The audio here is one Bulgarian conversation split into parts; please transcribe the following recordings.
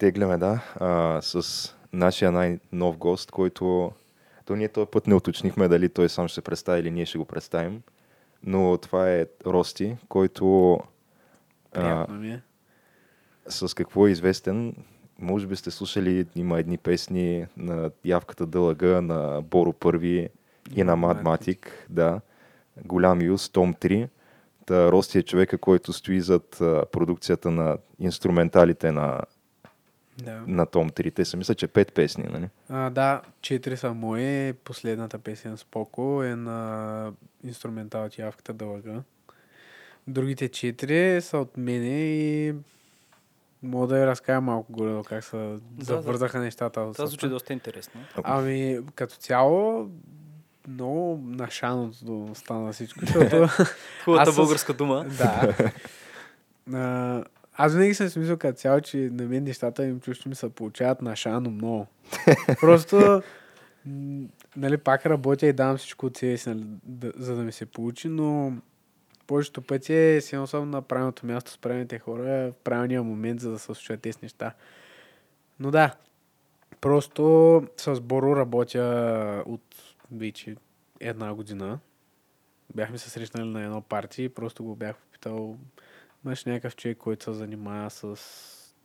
Потегляме, да, а, с нашия най-нов гост, който то ние този път не уточнихме дали той сам ще се представи или ние ще го представим. Но това е Рости, който а, е. с какво е известен. Може би сте слушали, има едни песни на Явката Дълъга, на Боро Първи и на Мад Матик, да. Голям юз, Том 3. Та Рости е човека, който стои зад а, продукцията на инструменталите на, Да. на Том 3. Те са мисля, че пет песни, нали? А, да, четири са мои. Последната песен Споко е на инструментал от Явката Дълъга. Другите четири са от мене и мога да ви разкажа малко горе как се да. завързаха нещата. Това звучи доста интересно. Ами, като цяло, много нашаното стана всичко, защото... Хубавата българска дума. да. А, аз винаги съм си мислил като цяло, че на мен нещата им чущо ми се получават нашано много. Просто, нали, пак работя и давам всичко от себе си, нали, за да ми се получи, но повечето пъти е си съм на правилното място с правилните хора в правилния момент, за да се случват тези неща. Но да, просто с Боро работя от вече една година. Бяхме се срещнали на едно парти и просто го бях попитал имаш някакъв човек, който се занимава с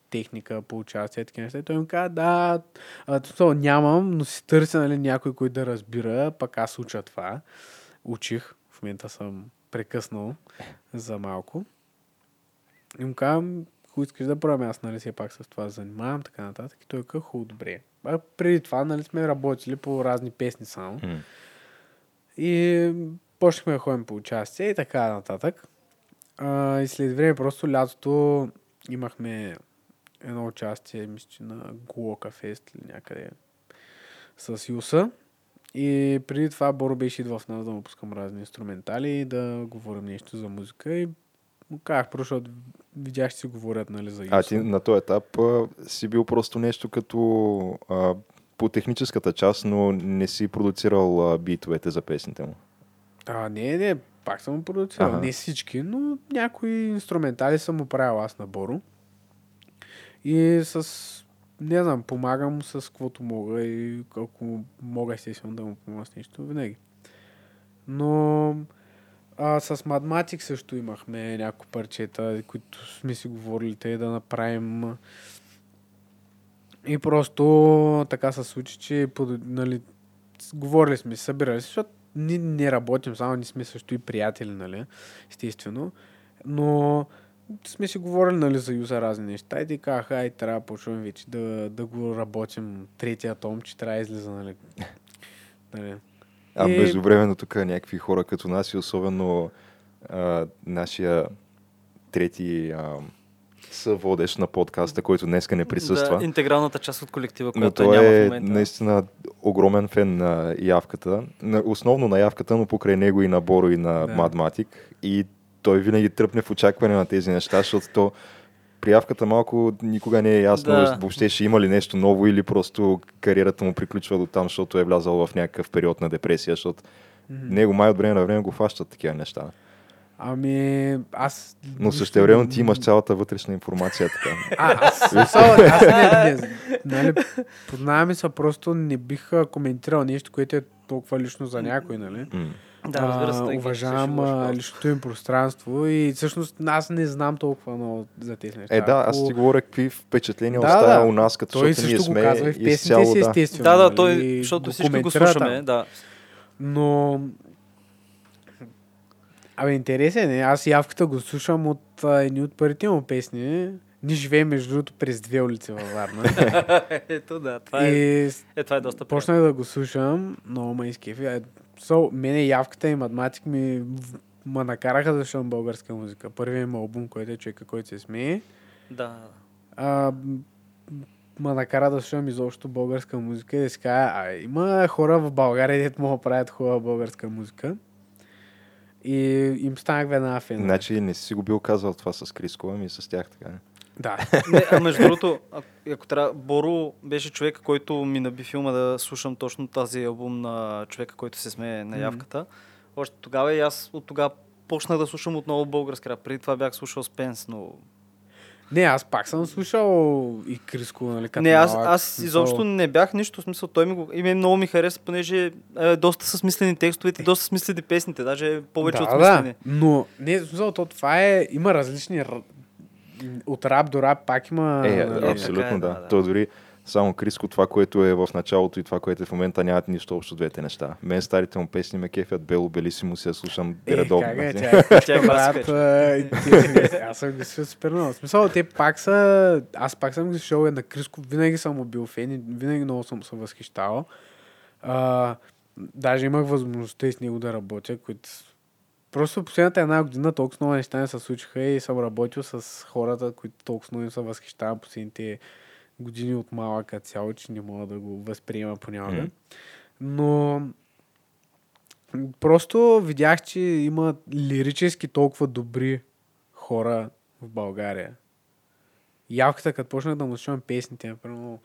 техника по участие и такива неща. И той ми каза, да, а, то, нямам, но си търся нали, някой, който да разбира, пък аз уча това. Учих, в момента съм прекъснал за малко. И му казвам, ако искаш да правим, аз нали все пак с това занимавам, така нататък. И той каза, хубаво, добре. А преди това, нали сме работили по разни песни само. М. И почнахме да ходим по участие и така нататък. А, и след време просто лятото имахме едно участие, мисля, на Глока Фест или някъде с Юса. И преди това Боро беше идвал в нас да му пускам разни инструментали и да говорим нещо за музика. И му казах, защото видях, че си говорят нали, за Юса. А ти на този етап а, си бил просто нещо като а, по техническата част, но не си продуцирал а, битовете за песните му. А, не, не, пак съм продуцирал. Ага. Не всички, но някои инструментали съм му правил аз на Боро. И с, не знам, помагам с каквото мога и ако мога естествено да му помогна с нещо, винаги. Но а, с математик също имахме няколко парчета, които сме си говорили те да направим. И просто така се случи, че нали, говорили сме, събирали се, защото ние не работим, само ние сме също и приятели, нали, естествено. Но сме си говорили, нали, за юза разни неща и ти казаха, ай, трябва да почваме вече да, да го работим третия том, че трябва да излиза, нали. нали. А И- междувременно тук някакви хора като нас и особено а, нашия трети а, съводещ на подкаста, който днеска не присъства. Да, интегралната част от колектива, която той няма в е момента. наистина огромен фен на явката. Основно на явката, но покрай него и на Боро и на Да. Мадматик. И той винаги тръпне в очакване на тези неща, защото то при явката малко никога не е ясно Да. въобще ще има ли нещо ново или просто кариерата му приключва до там, защото е влязал в някакъв период на депресия, защото него май от време на време го фащат такива неща. Ами, аз... Но също време ти имаш цялата вътрешна информация така. А, аз, смисъл, аз не, не, нали, познаваме се, просто не бих коментирал нещо, което е толкова лично за някой, нали? М. Да, разбира се. А, уважавам а, личното им пространство и всъщност аз не знам толкова много за тези неща. Е, да, аз ти говоря какви впечатления Да, оставя да. у нас, като Той защото ние също го сме казва и в песните изцяло, си, естествено. Да, да, нали, той, защото всички го слушаме, там. да. Но... Абе, интересен е. Аз явката го слушам от а, едни от първите му песни. Ние живеем, между другото, през две улици във Варна. Ето да, това е, и е, това е доста почнах да го слушам, много ме изкефи. Е, So, мене явката и математик ми ма накараха да слушам българска музика. Първият ми албум, който е човека, който се смее. Да. А, ма накара да слушам изобщо българска музика и да си кажа, а има хора в България, дето могат да правят хубава българска музика. И им станах веднага фен. Значи не си го бил казал това с Криско, ами с тях така. Да. Не, а между другото, ако, трябва, Боро беше човек, който ми наби филма да слушам точно тази албум на човека, който се смее на явката. Още тогава и аз от тогава почнах да слушам отново български рап. Преди това бях слушал Спенс, но Не, аз пак съм слушал и Криско, нали, като Не, аз, малък, аз смисъл. изобщо не бях нищо, в смисъл, той ми го, и мен много ми хареса, понеже е, доста са смислени текстовете, доста смислени песните, даже повече да, от смислени. Да, но не, в смисъл, то това е, има различни от рап до рап пак има... Е, нали, абсолютно така е, да. да, да. То дори само Криско, това, което е в началото и това, което е в момента, нямат нищо общо двете неща. Мен старите му песни ме кефят Бело Белисимо, си я слушам Е, редовно. как е, тя е Тя е брат, ти- Аз съм ги слушал супер много. В смисъл, те пак са... Аз пак съм ги слушал е на Криско. Винаги съм му бил фен и винаги много съм се възхищавал. А, даже имах възможността и с него да работя, които Просто последната една година толкова много неща не се случиха и съм работил с хората, които толкова много им се възхищавам последните години от малък като цяло, че не мога да го възприема понякога. Мгм. Но просто видях, че има лирически толкова добри хора в България. Явката, като почнах да му слушам песните, например,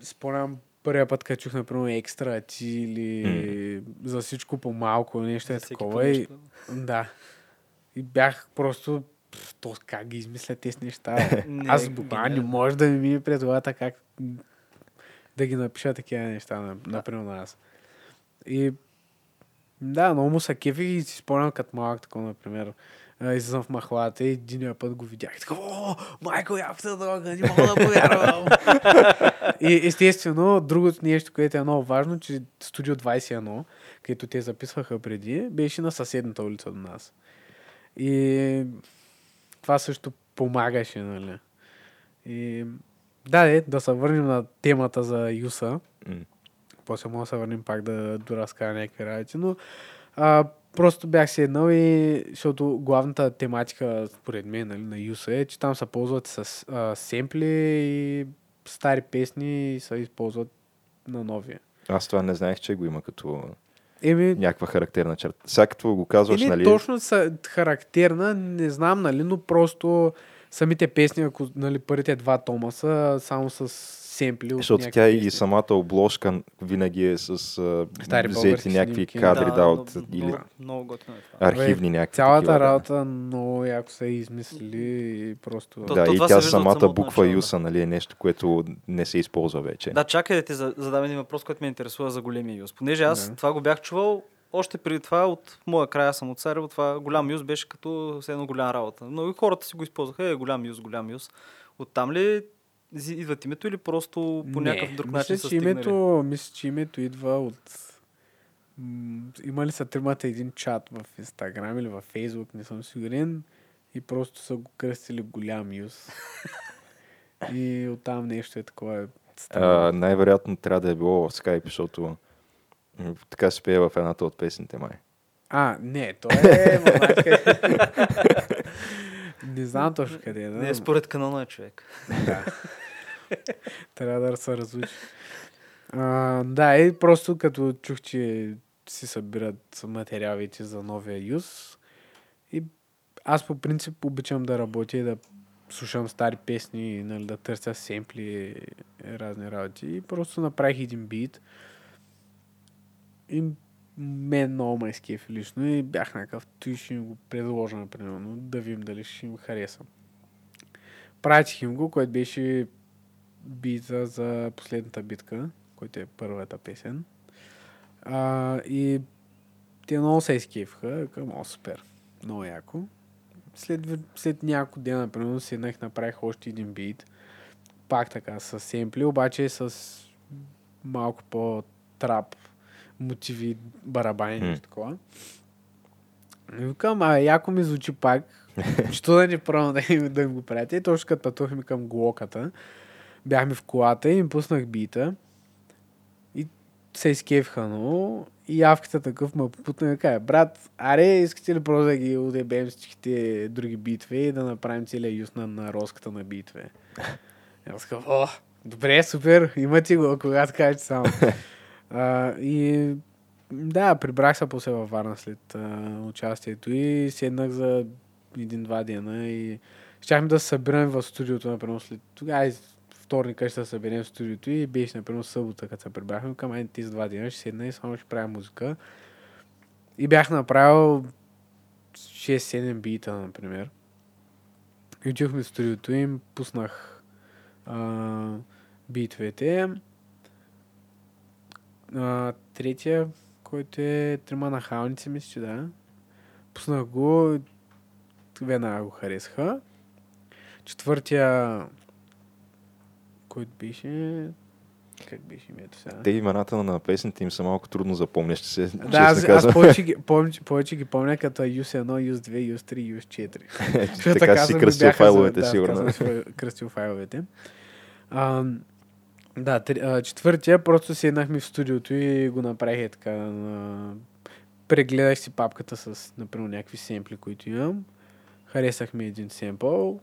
спомням първия път, като чух, например, екстра ти или за всичко по малко, нещо е За такова. И, да. И бях просто то как ги измислят тези неща. Не, Аз буквално не може да ми мине пред главата как да ги напиша такива неща, на- например на аз. И да, много му са кефи и си спомням като малък, такова, например, излизам в махлата и един път го видях и така, о, Майкъл Япта дрога, не мога да повярвам. и естествено, другото нещо, което е много важно, че Студио 21, където те записваха преди, беше на съседната улица до нас. И това също помагаше, нали? И да, де, да се върнем на темата за Юса. М. После мога да се върнем пак да доразкая някакви работи, но а, просто бях седнал и, защото главната тематика, според мен, нали, на Юса е, че там се ползват с а, семпли и стари песни и се използват на новия. Аз това не знаех, че го има като Еми, някаква характерна черта. Сега като го казваш, Или нали? точно са характерна, не знам, нали, но просто самите песни, ако нали, първите два тома са само с семпли от Защото тя и песни. самата обложка винаги е с а, Стари взети някакви снимки. кадри, да, но- от, или много, много готино е архивни някакви Цялата такива, да. работа много яко са измислили и просто... То- Да, то и тя се самата буква начало, да. Юса, нали, е нещо, което не се използва вече. Да, чакай да ти за- задам един въпрос, който ме интересува за големия юз. Понеже аз Да. това го бях чувал още преди това от моя края съм от Царево, това голям юз беше като все едно голяма работа. Но и хората си го използваха, е голям юз, голям юз. Оттам ли идват името или просто по Не, някакъв друг мисля, начин са че стигнали? името, мисля, че името идва от... Имали са тримата един чат в Инстаграм или в Фейсбук, не съм сигурен. И просто са го кръстили голям юз. и оттам нещо е такова. странно. А, най-вероятно трябва да е било в Skype, защото така се пее в едната от песните май. А, не, то е мамачка. не знам точно къде е. Да, Не, според канона е човек. да. Трябва да се разучи. Да, и просто като чух, че си събират материалите за новия юз. И аз по принцип обичам да работя и да слушам стари песни, нали, да търся семпли и разни работи. И просто направих един бит. И мен много ме изкефи лично и бях някакъв, той ще им го предложа, например, да видим дали ще им хареса. Пратих им го, който беше бита за последната битка, който е първата песен. А, и те много се изкефиха, към о, супер, много яко. След, след няколко дена, примерно, седнах, направих още един бит. Пак така, с семпли, обаче с малко по-трап мотиви, барабани, нещо такова. И викам, а яко ми звучи пак. Що да не пробвам да им, да им го пратя. И точно като пътувахме към глоката, бяхме в колата и им пуснах бита. И се изкефиха много. И явката такъв ме попутна и каза, брат, аре, искате ли просто да ги удебем всичките други битве и да направим целия юз на, на роската на битве? Аз казах, о, добре, супер, имате го, когато кажете само. а, и да, прибрах се после във Варна след а, участието и седнах за един-два дена и щяхме да се събираме в студиото, например, след тогава вторника ще се съберем в студиото и беше, например, събота, като се прибрахме, към един тези два дена ще седна и само ще правя музика. И бях направил 6-7 бита, например. И отидохме в студиото им, пуснах а, битвете. А, третия, който е трима нахалници, мисля, че да. Пуснах го, веднага го харесаха. Четвъртия, който беше... Как беше името сега? Те имената на песните им са малко трудно запомнящи се. Да, аз, аз повече, ги, повече, повече ги помня като US 1, US 2, US 3, US 4. Защото така си кръстил файловете, да, сигурно. си кръстил файловете. А, да, три, а, четвъртия просто седнахме в студиото и го направих е така. На... Прегледах си папката с, например, някакви семпли, които имам. Харесах ми един семпъл,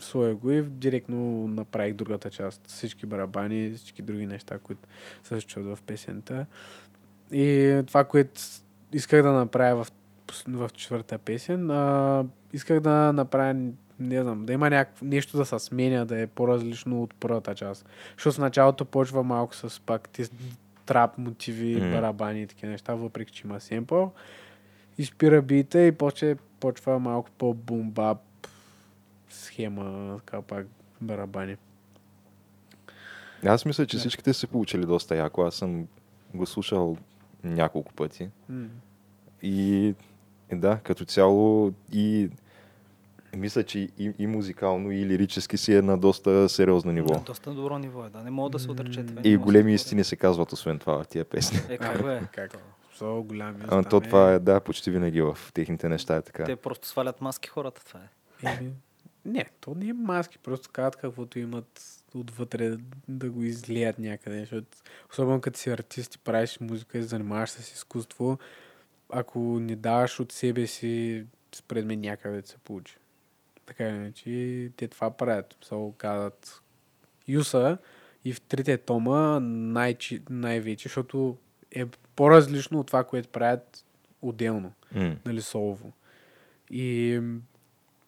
сложих го и директно направих другата част. Всички барабани, всички други неща, които се случват в песента. И това, което исках да направя в, в четвърта песен, а, исках да направя, не знам, да има някакво нещо да се сменя, да е по-различно от първата част. Защото в началото почва малко с пак тези трап мотиви, М. барабани и такива неща, въпреки че има семпъл. И спира бита и почва, почва малко по-бумбап схема, така пак барабани. Аз мисля, че Да. всичките са се получили доста яко. Аз съм го слушал няколко пъти. М. И да, като цяло и мисля, че и, и музикално, и лирически си е на доста сериозно ниво. Доста добро ниво е, да. Не мога да се отрече това. И да големи се истини се казват, освен това, в тия песни. Е, как е? Как? Голям А, то това е, да, почти винаги в техните неща е така. Те просто свалят маски хората, това е. Еми, не, то не е маски, просто казват каквото имат отвътре да го излият някъде. Защото, особено като си артист и правиш музика и се занимаваш с изкуство, ако не даваш от себе си, според мен някъде да се получи. Така иначе, те това правят. Само казват Юса и в трите тома най- най-вече, защото е по-различно от това, което правят отделно М. нали, солово. И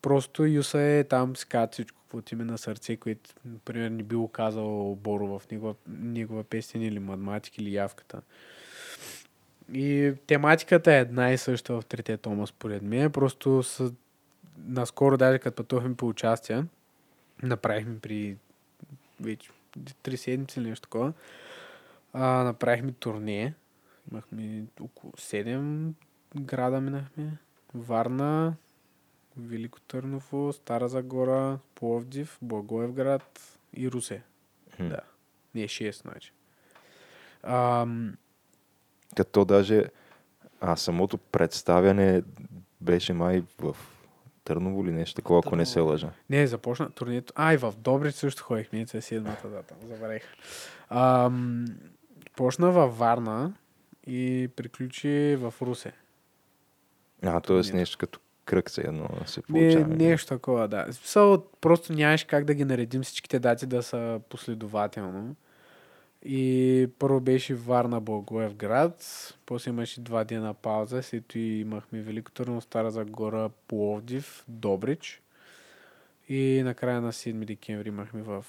просто Юса е там си казва всичко, каквото им на сърце, което, например, не било казал Боро в негова, негова песен или математика или явката. И тематиката е една и съща в третия тома, според мен. Просто с... наскоро, даже като пътувахме по участие, направихме при вече три седмици или нещо такова, а, направихме турне. Имахме около 7 града минахме. Варна, Велико Търново, Стара Загора, Пловдив, Благоевград и Русе. М. Да. Не, 6, значи. Ам, Като даже а самото представяне беше май в Търново или нещо такова, ако не се лъжа. не, започна турнето. А, и в Добрич също ходихме, това е седмата дата. Забравих. Ам, почна във Варна и приключи в Русе. А, т.е. Нещо като кръг се едно се Не, получава. нещо такова, да. Смисъл, просто нямаш как да ги наредим всичките дати да са последователно. И първо беше Варна Благоевград, после имаше два дена пауза, след това имахме Велико Търново, Стара Загора, Пловдив, Добрич. И накрая на 7 декември имахме в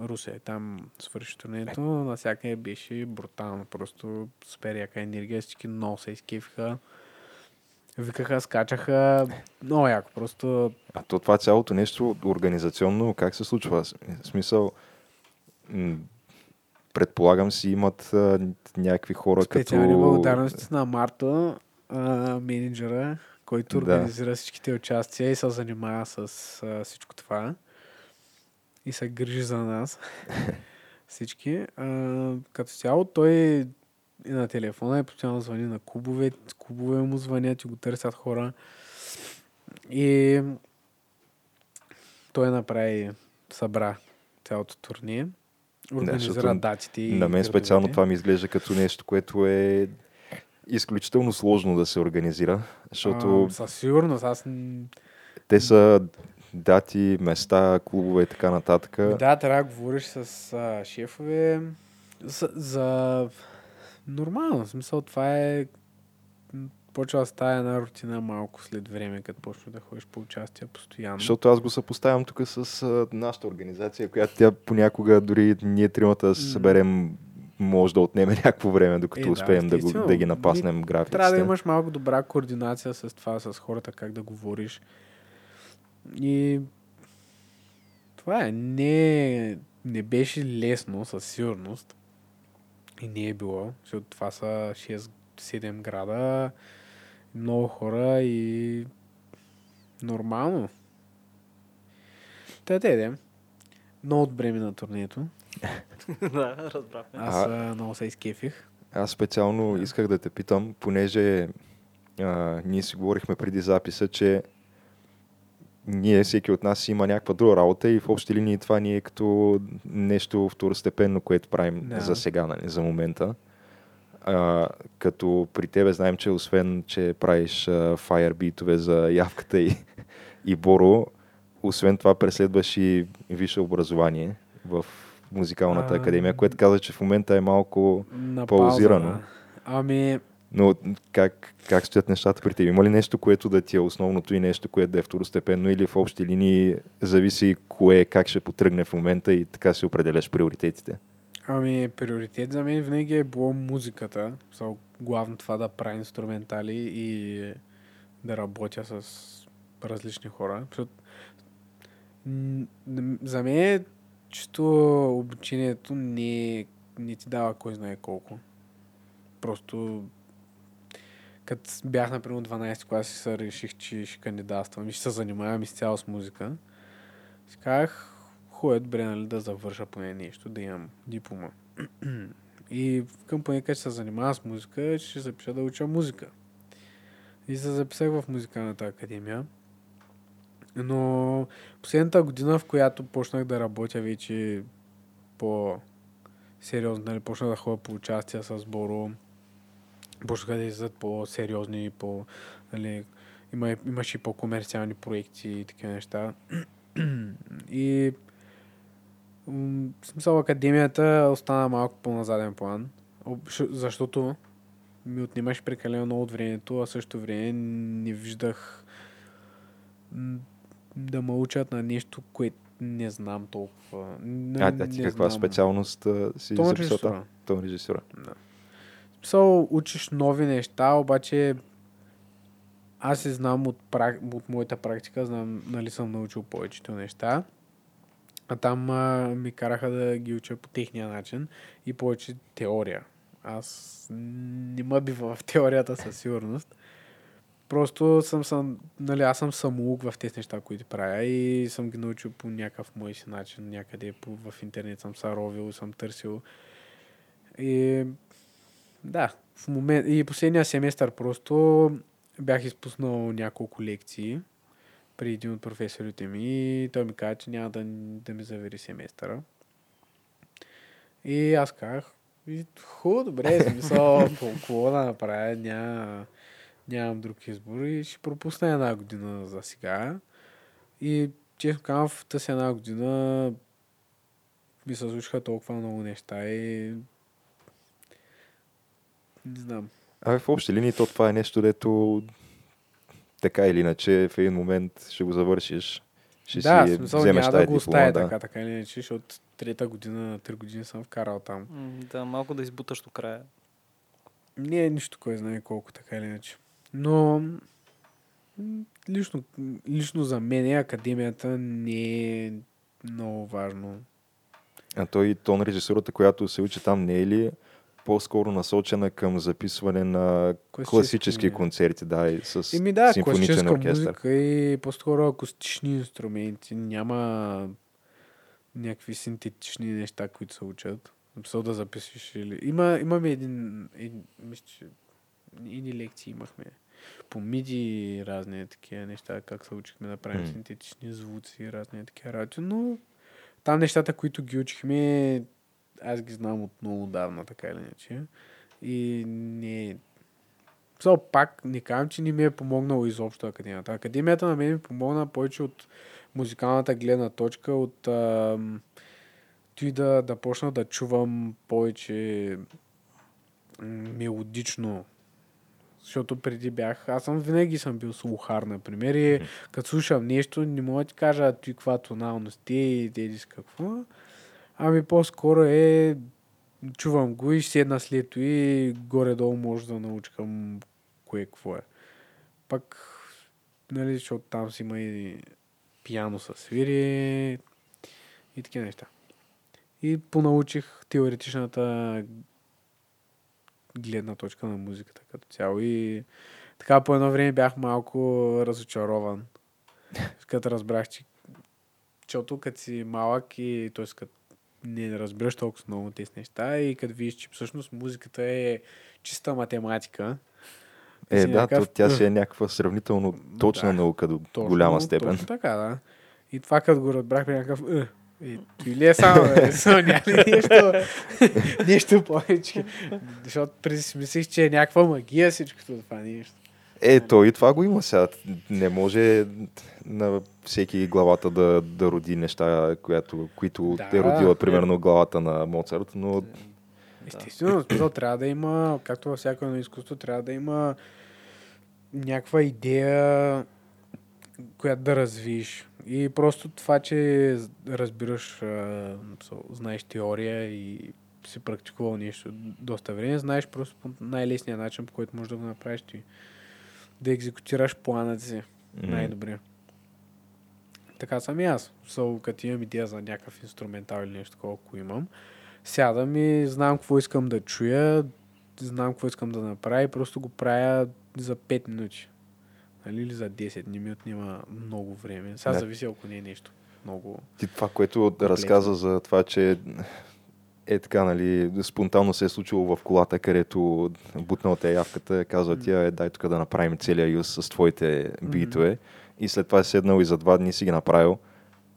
Русе. Там свърши турнето. Насякъде беше брутално. Просто супер яка енергия. Всички много се изкефиха. Викаха, скачаха. Много яко. Просто А то това цялото нещо организационно как се случва? В смисъл, м, предполагам си имат а, някакви хора специални като... благодарности на Марто, а, менеджера, който Да. организира всичките участия и се занимава с а, всичко това. И се грижи за нас. Всички. А, като цяло той е на телефона и постоянно звъни на клубове. Клубове му звънят и го търсят хора. И той направи, събра цялото турние. Организира защото датите и На мен специално това ми изглежда като нещо, което е изключително сложно да се организира, защото А, със сигурност. Аз... те са дати, места, клубове и така нататък. Да, трябва да говориш с а, шефове за, за... Нормално. В смисъл, това е... Почва да става една рутина малко след време, като почва да ходиш по участие постоянно. Защото аз го съпоставям тук с а, нашата организация, която тя понякога дори ние тримата да се съберем може да отнеме някакво време, докато Е, да, успеем да, го, естествено. да ги напаснем графиците. Трябва да имаш малко добра координация с това, с хората, как да говориш. И Това е. Не, не беше лесно, със сигурност. И не е било, защото това са 6-7 града, много хора и нормално. Та те идем. Много добре ми на турнето. да, разбрахме. Аз А- а... много се изкефих. Аз специално исках да те питам, понеже а, ние си говорихме преди записа, че ние, всеки от нас има някаква друга работа и в общи линии това ни е като нещо второстепенно, което правим Да. за сега, нали, за момента. А, като при тебе знаем, че освен, че правиш а, fire битове за явката и, и Боро, освен това преследваш и висше образование в музикалната А, академия, което каза, че в момента е малко Паузирано. да. Ами, но как, как стоят нещата при теб? Има ли нещо, което да ти е основното и нещо, което да е второстепенно или в общи линии зависи кое как ще потръгне в момента и така си определяш приоритетите? ами, приоритет за мен винаги е било музиката. So, главно това да правя инструментали и да работя с различни хора. Защото, за мен е чисто обучението не, не ти дава кой знае колко. Просто като бях, например, 12 клас и се реших, че ще кандидатствам и ще се занимавам изцяло с музика. Си казах, хубаво е добре, нали, да завърша поне нещо, да имам диплома. и към поне като се занимавам с музика, ще запиша да уча музика. И се записах в музикалната академия. Но последната година, в която почнах да работя вече по сериозно, нали, почнах да ходя по участия с Боро, почнаха да излизат по-сериозни, по, нали, има, имаше и по-комерциални проекти и такива неща. и в смисъл академията остана малко по-на заден план, защото ми отнимаше прекалено много от времето, а също време не виждах да ме учат на нещо, което не знам толкова. Не, А, а ти каква знам. специалност си Тон записал режисура. Тон режисура. В смисъл, учиш нови неща, обаче аз се знам от, прак... от моята практика, знам, нали съм научил повечето неща. А там а, ми караха да ги уча по техния начин и повече теория. Аз не бива в теорията със сигурност. Просто съм, съм нали, аз съм самоук в тези неща, които правя и съм ги научил по някакъв мой си начин, някъде по, в интернет съм се ровил, съм търсил. И да, в момент... И последния семестър просто бях изпуснал няколко лекции при един от професорите ми и той ми каза, че няма да, да ми завери семестъра. И аз казах, «И, хубаво, добре, смисъл, какво да направя, няма, нямам друг избор и ще пропусна една година за сега. И честно казвам, в тази една година ми се случиха толкова много неща и не знам. А в общи линии то това е нещо, дето така или иначе в един момент ще го завършиш. Ще да, си смисъл вземеш няма да го оставя да. така, така или иначе, защото трета година, три години съм вкарал там. Да, малко да избуташ до края. Не е нищо, кой знае колко, така или иначе. Но лично, лично за мен академията не е много важно. А той тон режисурата, която се учи там, не е ли по-скоро насочена към записване на Класически, класически концерти, да, и с Еми да, симфоничен оркестър. музика и по-скоро акустични инструменти. Няма някакви синтетични неща, които се учат. Смисъл да записваш или... Има, имаме един... един мисля, че едни лекции имахме по миди разни такива неща, как се учихме да правим М. синтетични звуци и разни такива работи, но там нещата, които ги учихме, аз ги знам от много давна, така или иначе. И не... Со, пак не казвам, че не ми е помогнало изобщо академията. Академията на мен ми помогна повече от музикалната гледна точка, от ам, той да, да почна да чувам повече мелодично. Защото преди бях, аз съм винаги съм бил слухар, например, и като слушам нещо, не мога да ти кажа а той каква тоналност е и тези какво. Ами по-скоро е чувам го и седна след и горе-долу може да научкам кое какво е. Пак, нали, защото там си има и пияно са свири, и такива неща. И понаучих теоретичната гледна точка на музиката като цяло. И така по едно време бях малко разочарован. Като разбрах, че защото като си малък и т.е. като не разбираш толкова много тези неща и като видиш, че всъщност музиката е чиста математика. Е, да, някакъв, то, тя си е някаква сравнително точна Да, наука до Точно, голяма степен. Точно така, да. И това като го разбрах, бях някакъв... Е, и, или е само, бе, само няма нещо, нещо повече. Защото преди си мислих, че е някаква магия всичкото това нещо. Е, то и това го има сега. Не може на всеки главата да, да роди неща, която, които Да. е родила примерно главата на Моцарт, но Естествено, смисъл трябва да има, както във всяко едно изкуство, трябва да има някаква идея, която да развиеш. И просто това, че разбираш, знаеш теория и си практикувал нещо доста време, знаеш просто най-лесния начин, по който можеш да го направиш ти. Да екзекутираш планът си м, най-добре. Така съм и аз. So, като имам идея за някакъв инструментал или нещо такова, ако имам, сядам и знам какво искам да чуя, знам какво искам да направя и просто го правя за 5 минути. Нали? Или за 10. Не ми отнема много време. Сега Да. зависи ако не е нещо много... ти това, което разказа за това, че е така, нали, спонтанно се е случило в колата, където бутнал те явката, казва тя, е, дай тук да направим целия юз с твоите битове. И след това е седнал и за два дни си ги направил.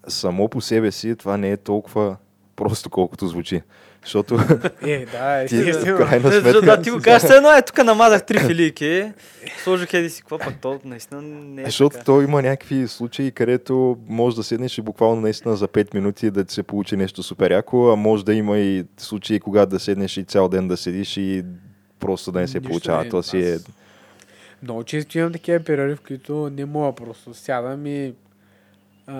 Само по себе си това не е толкова просто, колкото звучи. Защото Е, да, ти в естествено. крайна Е, сметка... Да, ти го кажеш, едно е, тук намазах три филийки, сложих еди си, какво пък то наистина не е Защото така. то има някакви случаи, където може да седнеш и буквално наистина за 5 минути да ти се получи нещо супер яко, а може да има и случаи, когато да седнеш и цял ден да седиш и просто да не се Нищо получава. не, То си е... Много често имам такива периоди, в които не мога просто сядам и...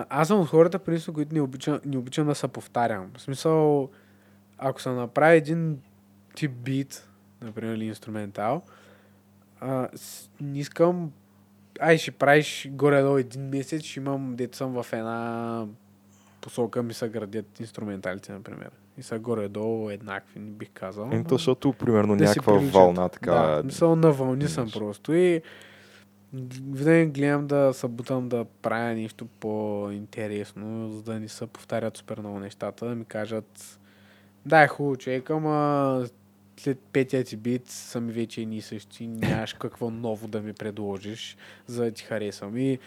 Аз съм от хората, принципно, които не обичам, не обичам да се повтарям. В смисъл, ако се направи един тип бит, например, или инструментал, а, с- не искам... Ай, ще правиш горе-долу един месец, ще имам, дето съм в една посока ми се градят инструменталите, например. И са горе-долу еднакви, не бих казал. Еми, ама- то, защото, примерно, да някаква вълна така... Да, мисъл на вълни съм просто и винаги гледам да се бутам да правя нещо по-интересно, за да не се повтарят супер много нещата, да ми кажат да, е хубаво човек, ама след петия ти бит са ми вече едни и същи, нямаш какво ново да ми предложиш, за да ти харесвам. И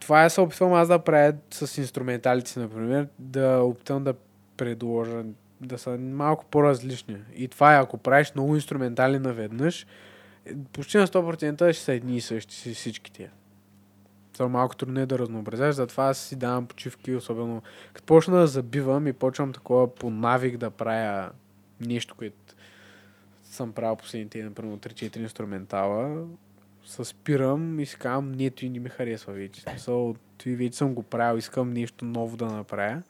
това е се опитвам аз да правя с инструменталите, например, да опитам да предложа да са малко по-различни. И това е, ако правиш много инструментали наведнъж, е, почти на 100% ще са едни и същи си всички тия. Това малко трудно е да разнообразяш, затова аз си давам почивки, особено като почна да забивам и почвам такова по навик да правя нещо, което съм правил последните, например, 3-4 инструментала, се спирам и си казвам, не, той не ми харесва вече. Смисъл, той вече съм го правил, искам нещо ново да направя.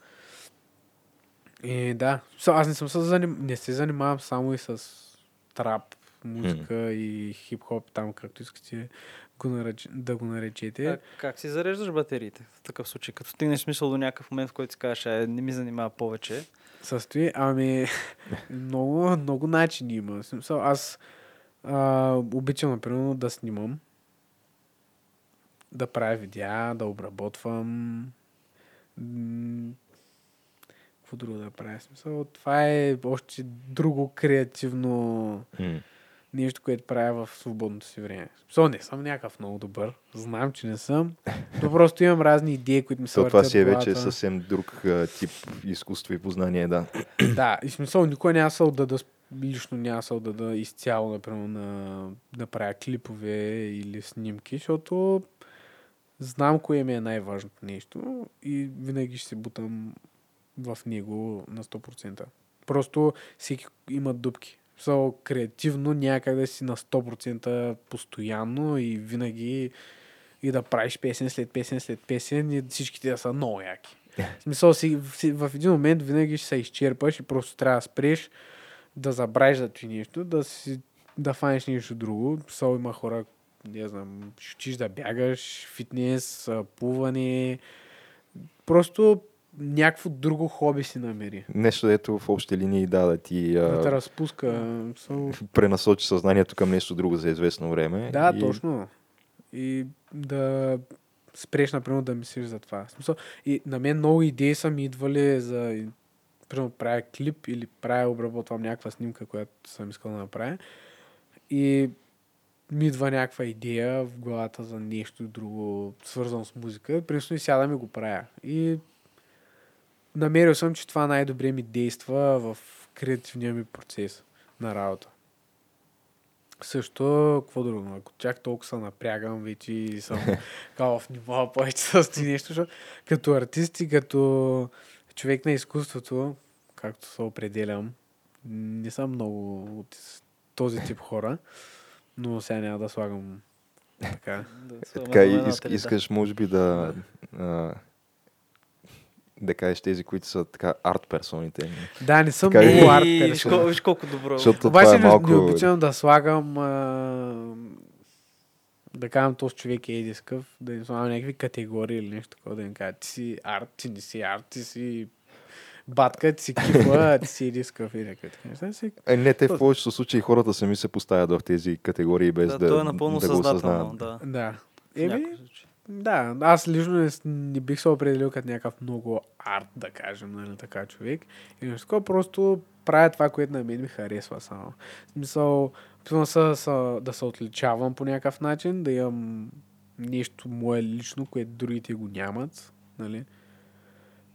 И да, аз не, съм се заним... не се занимавам само и с трап, музика и хип-хоп, там както искате го нареч... да го наречете. Как, как си зареждаш батериите в такъв случай? Като стигнеш смисъл до някакъв момент, в който си кажеш, е, не ми занимава повече. Състои, ами много, много начини има. Смисъл, аз а, обичам, например, да снимам, да правя видеа, да обработвам. Какво друго да правя? Смисъл, това е още друго креативно М. нещо, което правя в свободното си време. Смисъл, не съм някакъв много добър. Знам, че не съм. Но просто имам разни идеи, които ми се въртят това си е вече главата. съвсем друг а, тип изкуство и познание, да. Да, и смисъл никой няма се отдада, лично няма се отдада изцяло, например, на, да правя клипове или снимки, защото знам кое ми е най-важното нещо и винаги ще се бутам в него на 100%. Просто всеки има дупки. Смисъл, креативно някак да си на 100% постоянно и винаги и да правиш песен след песен след песен и всичките да са много яки. В смисъл си, в, един момент винаги ще се изчерпаш и просто трябва да спреш да забравиш за това нещо, да си да фанеш нещо друго. Сол има хора, не знам, ще да бягаш, фитнес, плуване. Просто някакво друго хоби си намери. Нещо, ето в общи линии да, да ти Да те разпуска. So, пренасочи съзнанието към нещо друго за известно време. да, и... точно. И да спреш, например, да мислиш за това. Смисъл, и на мен много идеи са ми идвали за... Примерно, правя клип или правя, обработвам някаква снимка, която съм искал да направя. И ми идва някаква идея в главата за нещо друго, свързано с музика. Принципно и сядам и го правя. И намерил съм, че това най-добре ми действа в креативния ми процес на работа. Също, какво друго? Ако чак толкова се напрягам вече и съм као в ниво повече с ти нещо, защото като артист и като човек на изкуството, както се определям, не съм много от този тип хора, но сега няма да слагам така. Да, така, и иск, искаш, може би, да, а, да кажеш тези, които са така арт персоните. Да, не съм Така много арт И, виж, колко, виж колко добро. Защото Обаче това е не, малко... не обичам да слагам а, да кажам този човек е едискъв, да им слагам някакви категории или нещо такова, да им кажа ти си арт, ти не си арт, ти си батка, ти си кифа, ти си едискъв и някакви. Си- Е, не, те в повечето случаи хората сами се поставят в тези категории без да, да, то е напълно да го осъзнаят. Да. Да. Еми. Да, аз лично не, не бих се определил като някакъв много арт, да кажем, нали, така човек. И нещо просто правя това, което на мен ми харесва само. В смисъл, опитвам се, да се отличавам по някакъв начин, да имам нещо мое лично, което другите го нямат, нали.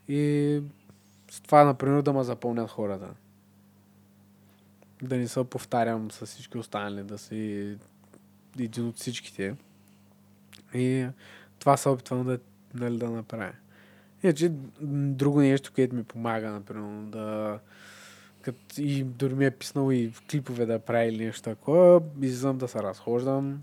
И с това, например, да ме запомнят хората. Да не се повтарям с всички останали, да си един от всичките. И това се опитвам да, нали, да направя. Иначе, друго нещо, което ми помага, например, да кът, и дори ми е писнало и в клипове да правя или нещо такова, излизам да се разхождам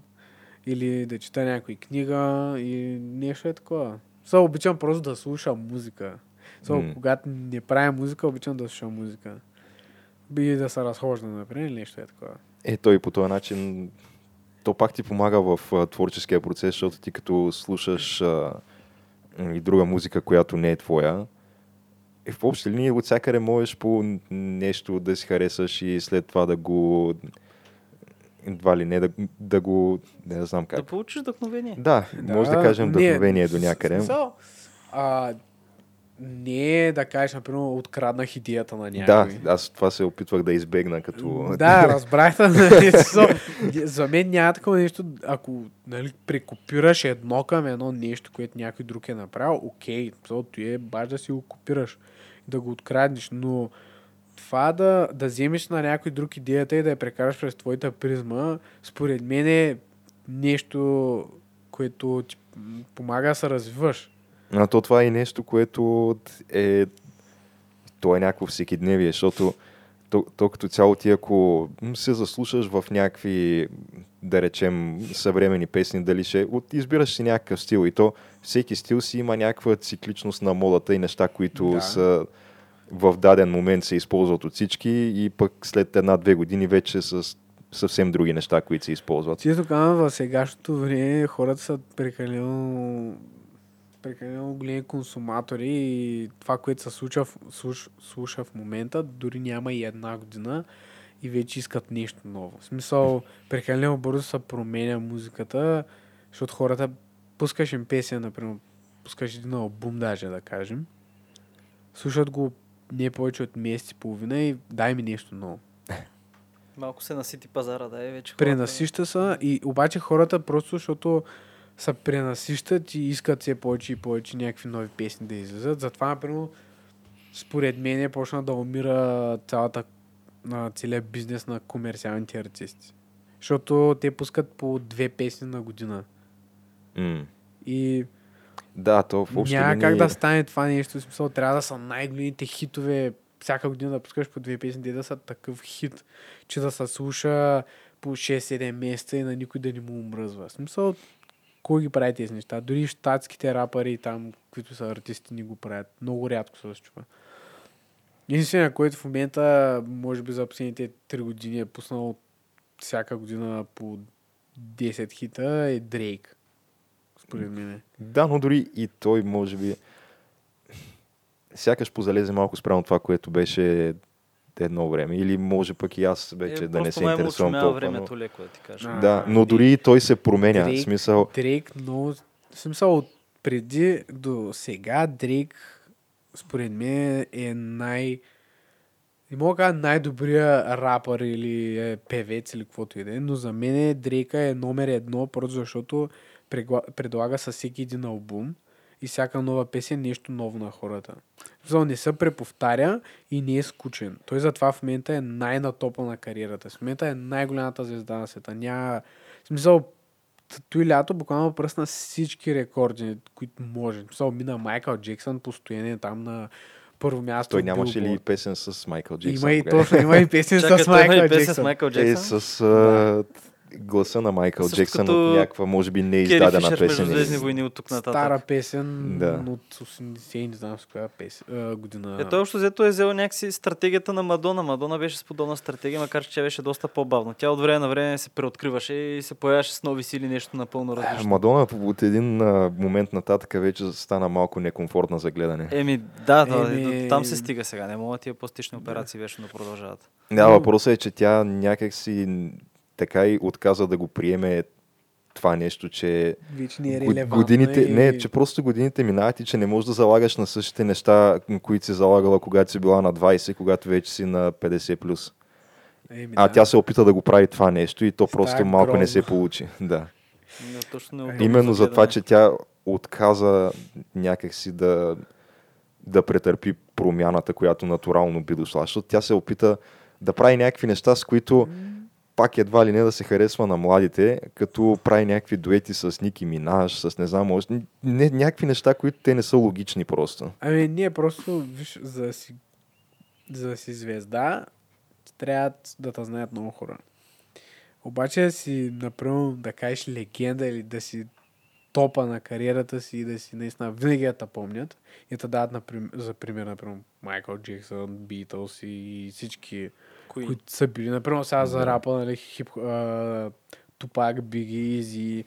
или да чета някоя книга и нещо е такова. Са обичам просто да слушам музика. Са, М. когато не правя музика, обичам да слушам музика. И да се разхождам, например, или нещо е такова. Е, той по този начин то пак ти помага в а, творческия процес, защото ти като слушаш а, и друга музика, която не е твоя, и в общи линии от всякъде можеш по нещо да си харесаш и след това да го едва ли не да, да го не да знам Да как. получиш вдъхновение. Да, може да кажем вдъхновение до някъде. а, не е да кажеш, например, откраднах идеята на някой. Да, аз това се опитвах да избегна като... Да, разбрахте. нали, За мен няма такова нещо, ако нали, прекопираш едно към едно нещо, което някой друг е направил, окей, защото е баш да си го копираш, да го откраднеш, но това да, да вземеш на някой друг идеята и да я прекараш през твоята призма, според мен е нещо, което ти помага да се развиваш. А то това е нещо, което е... То е някакво всекидневие, защото то, то като цяло ти ако се заслушаш в някакви, да речем, съвремени песни, дали ще... От, избираш си някакъв стил и то всеки стил си има някаква цикличност на модата и неща, които Да. са в даден момент се използват от всички и пък след една-две години вече с съвсем други неща, които се използват. Често казвам, в сегашното време хората са прекалено прекалено големи консуматори и това, което се случва, слуш, слуша в момента, дори няма и една година и вече искат нещо ново. В смисъл, прекалено бързо се променя музиката, защото хората пускаш им песен, например, пускаш един албум даже, да кажем, слушат го не повече от месец и половина и дай ми нещо ново. Малко се насити пазара, да е вече. хората- Пренасища са и обаче хората просто, защото се пренасищат и искат все повече и повече някакви нови песни да излизат. Затова, например, според мен е почна да умира цялата целият бизнес на комерциалните артисти. Защото те пускат по две песни на година. М. И Да, то в общи няма как да стане това нещо. В смисъл, трябва да са най-големите хитове. Всяка година да пускаш по две песни, те да са такъв хит, че да се слуша по 6-7 месеца и на никой да не му омръзва. В смисъл, кой ги прави тези неща? Дори щатските рапъри там, които са артисти, не го правят. Много рядко се случва. Единственият, който в момента, може би за последните 3 години е пуснал всяка година по 10 хита е Дрейк. Според мен. Да, но дори и той може би... сякаш позалезе малко спрямо това, което беше едно време. Или може пък и аз вече е, да не се интересувам толкова. времето Но... леко, да ти кажа. А, Да, но дори и той се променя. Дрейк- смисъл, Дрейк, но смисъл от преди до сега Дрейк според мен е най... Не мога да кажа най-добрия рапър или е, певец или каквото и да е, но за мен Дрейка е номер едно, просто защото предлага със всеки един албум и всяка нова песен нещо ново на хората. Смисъл не се преповтаря и не е скучен. Той затова в момента е най-натопа на кариерата. В момента е най-голямата звезда на света. Няма... В смисъл, той лято буквално пръсна всички рекорди, които може. В смисъл, мина Майкъл Джексън постоянно е там на първо място. той нямаше ли песен с Майкъл Джексън? Има и точно, има и песен Чакай, с той има и Майкъл песен с Джексън. Е, с а, гласа на Майкъл Също Джексън като от някаква, може би, Кери неиздадена Фишер между песен. Звездни войни от тук нататък. Стара песен Да. от 80, не знам с коя песен, а, година. Е, той общо взето е взел някакси стратегията на Мадона. Мадона беше с подобна стратегия, макар че тя беше доста по-бавна. Тя от време на време се преоткриваше и се появяваше с нови сили нещо напълно различно. Мадона от един а, момент нататък вече стана малко некомфортна за гледане. Еми, да, да, Еми- там се стига сега. Не могат тия пластични операции вече да продължават. Да, въпросът е, че тя някак си така и отказа да го приеме това нещо, че не е годините, и... не, че просто годините минават и че не можеш да залагаш на същите неща, които си залагала, когато си била на 20, когато вече си на 50+. плюс. Еми, А да. тя се опита да го прави това нещо и то Става просто малко не се грозно. получи. Да. Не, точно Е, неудобно Именно за това, че тя отказа някакси да, да претърпи промяната, която натурално би дошла. Защото тя се опита да прави някакви неща, с които пак едва ли не да се харесва на младите, като прави някакви дуети с Ники Минаж, с не знам, още, не, някакви неща, които те не са логични просто. Ами ние просто, виж, за да си, за да си звезда, трябва да те знаят много хора. Обаче да си, например, да кажеш легенда или да си топа на кариерата си и да си наистина винаги те помнят и да дадат например, за пример, например, Майкъл Джексън, Битълс и всички, Кои? които са били. Например, сега за Да. рапа, нали, хип, а, Тупак, Биги, Изи.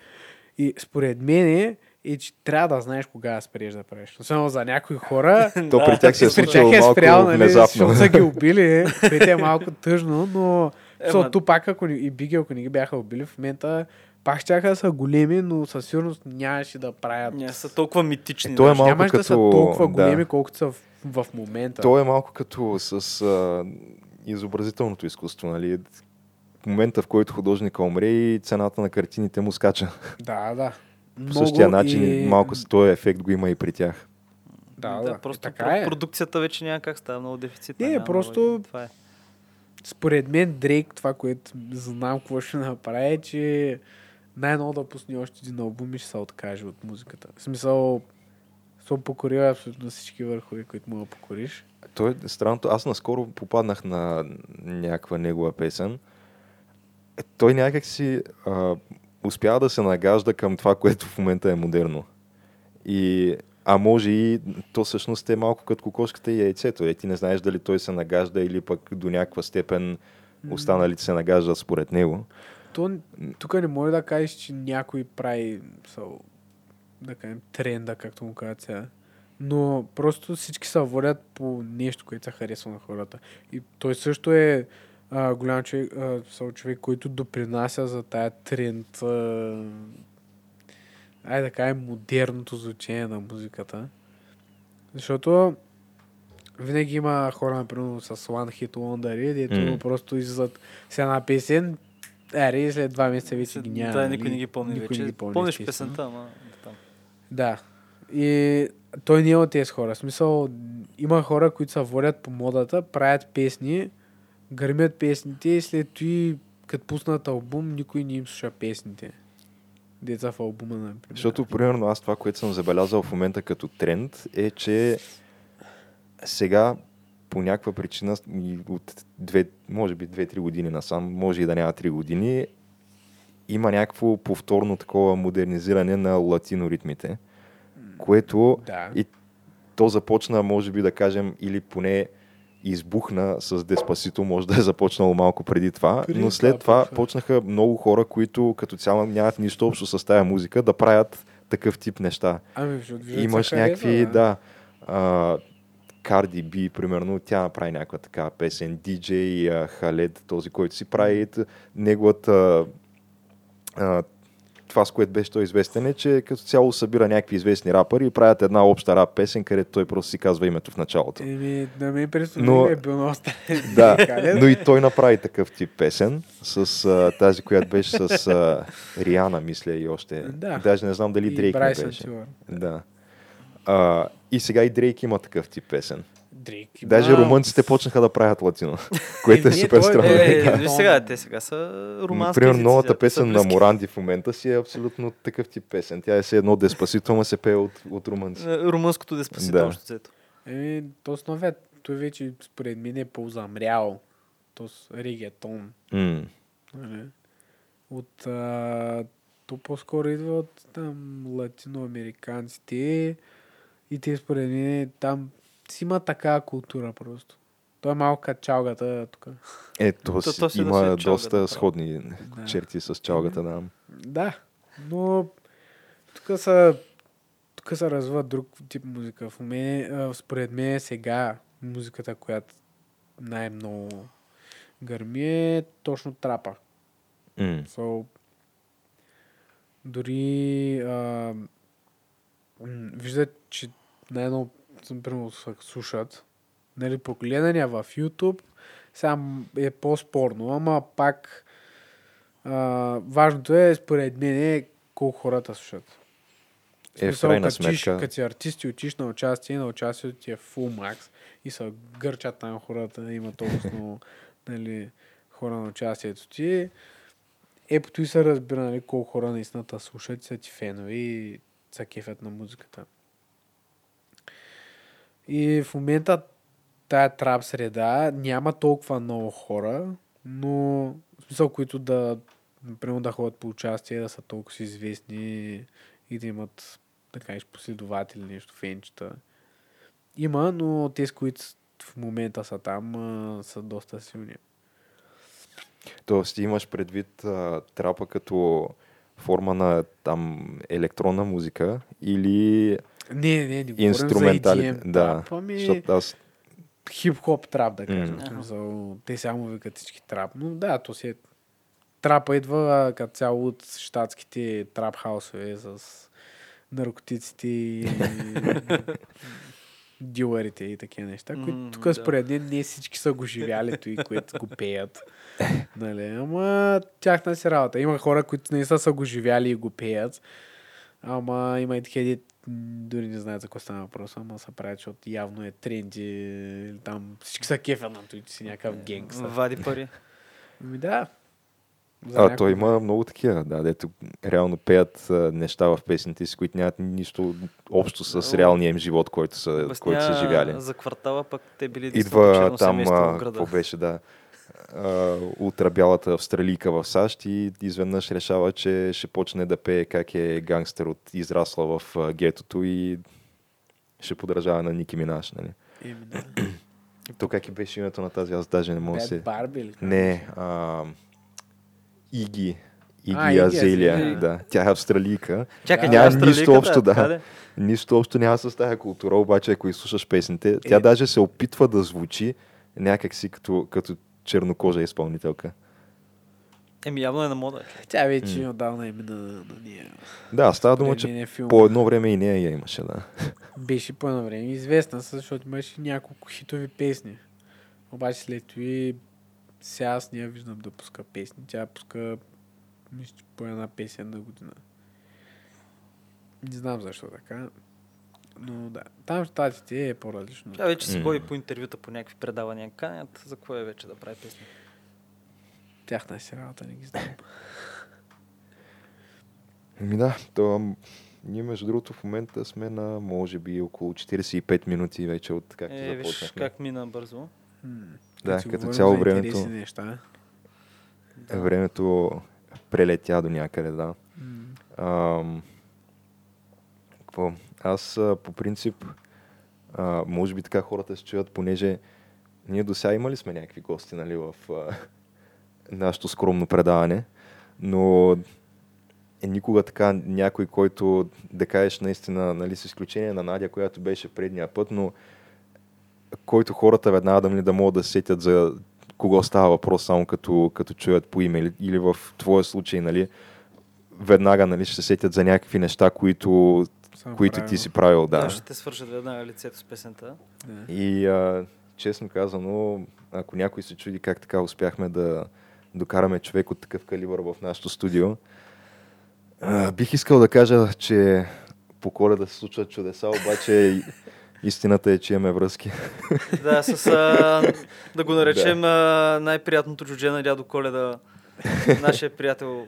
И според мен е, че трябва да знаеш кога да спреш да правиш. Особено за някои хора, То при тях се е случило е малко спрял, нали, внезапно. защото са ги убили. При тях е малко тъжно, но защото Тупак ако ни, и Биги, ако не ги бяха убили, в момента пак ще да са големи, но със сигурност нямаше да правят. Не са толкова митични. Е, то е даже. малко Нямаше да са като- толкова да. големи, колкото са в, в момента. То е малко като с а, изобразителното изкуство, нали? В момента, в който художника умре и цената на картините му скача. Да, да. По същия начин и... малко с този ефект го има и при тях. Да, да. просто така е. продукцията вече няма как става много дефицит. Не, просто- Това е. Според мен Дрейк, това, което знам какво ще направи, е, че най-ново да пусне още един албум и ще се откаже от музиката. В смисъл, се покорил абсолютно всички върхове, които мога да покориш. Той е странното. Аз наскоро попаднах на някаква негова песен. Е, той някак си а, успява да се нагажда към това, което в момента е модерно. И, а може и то всъщност е малко като кокошката и яйцето. Е, ти не знаеш дали той се нагажда или пък до някаква степен останалите се нагаждат според него. То, тук не може да кажеш, че някой прави са, да кажем, тренда, както му казват сега. Но просто всички се водят по нещо, което се харесва на хората. И той също е а, голям човек, а, човек, който допринася за тая тренд. А, айде да кажем, модерното звучение на музиката. Защото винаги има хора, например, с One Hit Wonder, дето М. просто излизат с една песен, Аре, и след два месеца вече ги няма. Да, нали? никой не ги помни Никой вече. не ги помни, Помниш песента, ама. Да. И той не е от тези хора. В смисъл, има хора, които се водят по модата, правят песни, гърмят песните и след това, като пуснат албум, никой не им слуша песните. Деца в албума, например. Защото, примерно, аз това, което съм забелязал в момента като тренд, е, че сега по някаква причина от две, може би 2-3 години насам, може и да няма 3 години, има някакво повторно такова модернизиране на латино ритмите, което Да. и то започна, може би да кажем, или поне избухна с Деспасито, може да е започнало малко преди това, Преди но след това почна. почнаха много хора, които като цяло нямат нищо общо с тая музика, да правят такъв тип неща. Ами, Имаш някакви, да, а, Cardi B, примерно, тя направи някаква такава песен. DJ а, Халед, този, който си прави неговата а, това, с което беше той известен е, че като цяло събира някакви известни рапъри и правят една обща рап песен, където той просто си казва името в началото. Еми, на мен през Но- е бил много. Да, но и той направи такъв тип песен с а, тази, която беше с а, Риана, мисля и още. Да. Даже не знам дали И Дрейк не беше. Тилър. Да. А, и сега и Дрейк има такъв тип песен. Дрейк. има- Даже румънците почнаха да правят латино, което е Еми, супер странно. Е, Да. виж сега, те сега са Примерно езици, новата песен на. Моранди в момента си е абсолютно такъв тип песен. Тя е все едно деспасито, ма се пее от, от румънци. Е, Румънското деспасито, Да. общо взето. Еми, то с новият, той вече според мен е по-замрял. То с регетон. Нали? От, а, то по-скоро идва от там латиноамериканците и те според мен там си има такава култура просто. Той е малко като чалгата тук. Ето, То- си- то си да има си е чалга, доста да, сходни Да. черти с чалгата, да. Да, но тук са тук се развива друг тип музика. В мен, според мен сега музиката, която най-много гърми е точно трапа. М. So, дори а, виждат, че най-много примерно се слушат. Нали, по гледания в YouTube сам е по-спорно, ама пак а, важното е, според мен, е колко хората слушат. В Е, в смисъл, крайна като тиш- сметка- Като си артист и учиш на участие, на участието ти е full max и са гърчат там хората, има толкова много нали, хора на участието ти. Епото и се разбира нали, колко хора наистина слушат, са ти фенове и са кефят на музиката. И в момента тая трап среда няма толкова много хора, но в смисъл, които да, например, да ходят по участие, да са толкова си известни и да имат така кажеш, последователи, нещо, фенчета. Има, но те, с които в момента са там, са доста силни. Тоест имаш предвид а, трапа като форма на там електронна музика или Не, не, не инструментали. Да, трап, ами защото аз хип-хоп трап, да кажем. Mm. Смисъл, те само викат всички трап. Но да, то си е... Трапа идва като цяло от щатските трап хаусове с наркотиците и дилърите и такива неща, които тук да. според мен не всички са го живяли и които го пеят. нали? Ама тяхна си работа. Има хора, които не са, са го живяли и го пеят. Ама има и такива, дори не знаят за какво става въпрос, ама се правят, защото явно е тренди. или Там всички са кефят на той, си някакъв генгстър. Вади пари. Ами да. За А, някой- той има много такива, да, дето реално пеят а, неща в песните си, които нямат нищо общо с реалния им живот, който са, който са живяли. за квартала, пък те били Идва там, какво беше, да, ултрабялата австралийка в САЩ и изведнъж решава, че ще почне да пее как е гангстер от израсла в гетото и ще подражава на Ники Минаш, нали? Да. То как и беше името на тази, аз даже не мога да се... Барби ли? Не, а, Иги. Иги А, Азелия, Азелия. да. Тя е австралийка. Чакай, Да, няма австралийката нищо е общо, да. ли? Нищо общо няма с тази култура, обаче ако изслушаш песните, тя Е. даже се опитва да звучи някакси като, като чернокожа изпълнителка. Еми, явно е на мода. Тя вече М. отдавна има на, на ние. Да, става дума, че е по едно време и нея я имаше, да. Беше по едно време известна, защото имаше няколко хитови песни. Обаче след това сега аз не я виждам да пуска песни. Тя пуска мисля, по една песен на година. Не знам защо така. Но да, там в щатите е по-различно. Тя вече М. ходи по интервюта, по някакви предавания, канят. За какво е вече да прави песни? Тяхна си работа, не ги знам. Ами да, то, ние между другото в момента сме на може би около 45 минути вече от както Е, виж започнахме. как мина бързо. М. Да, като говорим цяло времето- Неща. Е, Времето прелетя до някъде, да. М. Ам, какво? Аз по принцип, а, може би така хората се чуят, понеже ние до сега имали сме някакви гости нали, в а, нашето скромно предаване, но е никога така някой, който да кажеш наистина, нали, с изключение на Надя, която беше предния път, но който хората веднага да, нали, да могат да се сетят за кого става въпрос, само като, като чуят по име. Или, или в твоя случай, нали, веднага нали, ще се сетят за някакви неща, които, Съм които правил. ти си правил. Да. Да. ще те свържат веднага лицето с песента. Да. И а, честно казано, ако някой се чуди как така успяхме да докараме човек от такъв калибър в нашото студио, а, бих искал да кажа, че по коледа се случват чудеса, обаче истината е, че имаме връзки. Да, с, а, да го наречем а, най-приятното джудже на дядо Коледа. Нашия приятел,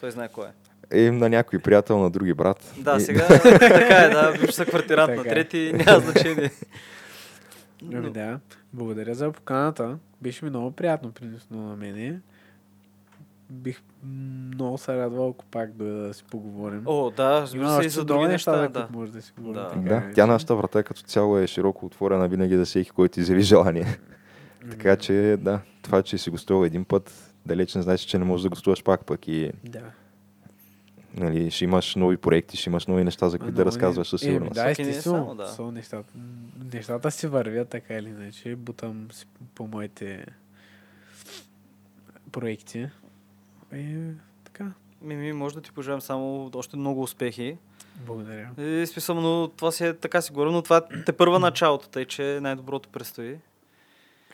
той знае кой е. И на някой приятел, на други брат. Да, и... сега така е, да, бивш съквартирант на Така е. трети, няма значение. Ами да. Благодаря за поканата. Беше ми много приятно принесно на мене. Бих много се радвал, ако пак да, да си поговорим. О, да, разбира се и за други неща, да, да. които може да си говорим. Да. така Да, е. тя нашата врата като цяло е широко отворена винаги за всеки, който изяви желание. така че, да, това, че си гостувал един път, далеч не значи, че не можеш да гостуваш пак пък и Да. Нали, ще имаш нови проекти, ще имаш нови неща, за които да разказваш със Еми, сигурност. Да, е естествено. само, да. Са нещата, нещата си вървят така или иначе. Бутам си по моите проекти. И така. Мими, може да ти пожелаем само още много успехи. Благодаря. И смисъл, но това си е така си говорим, но това те първа началото, тъй че най-доброто предстои.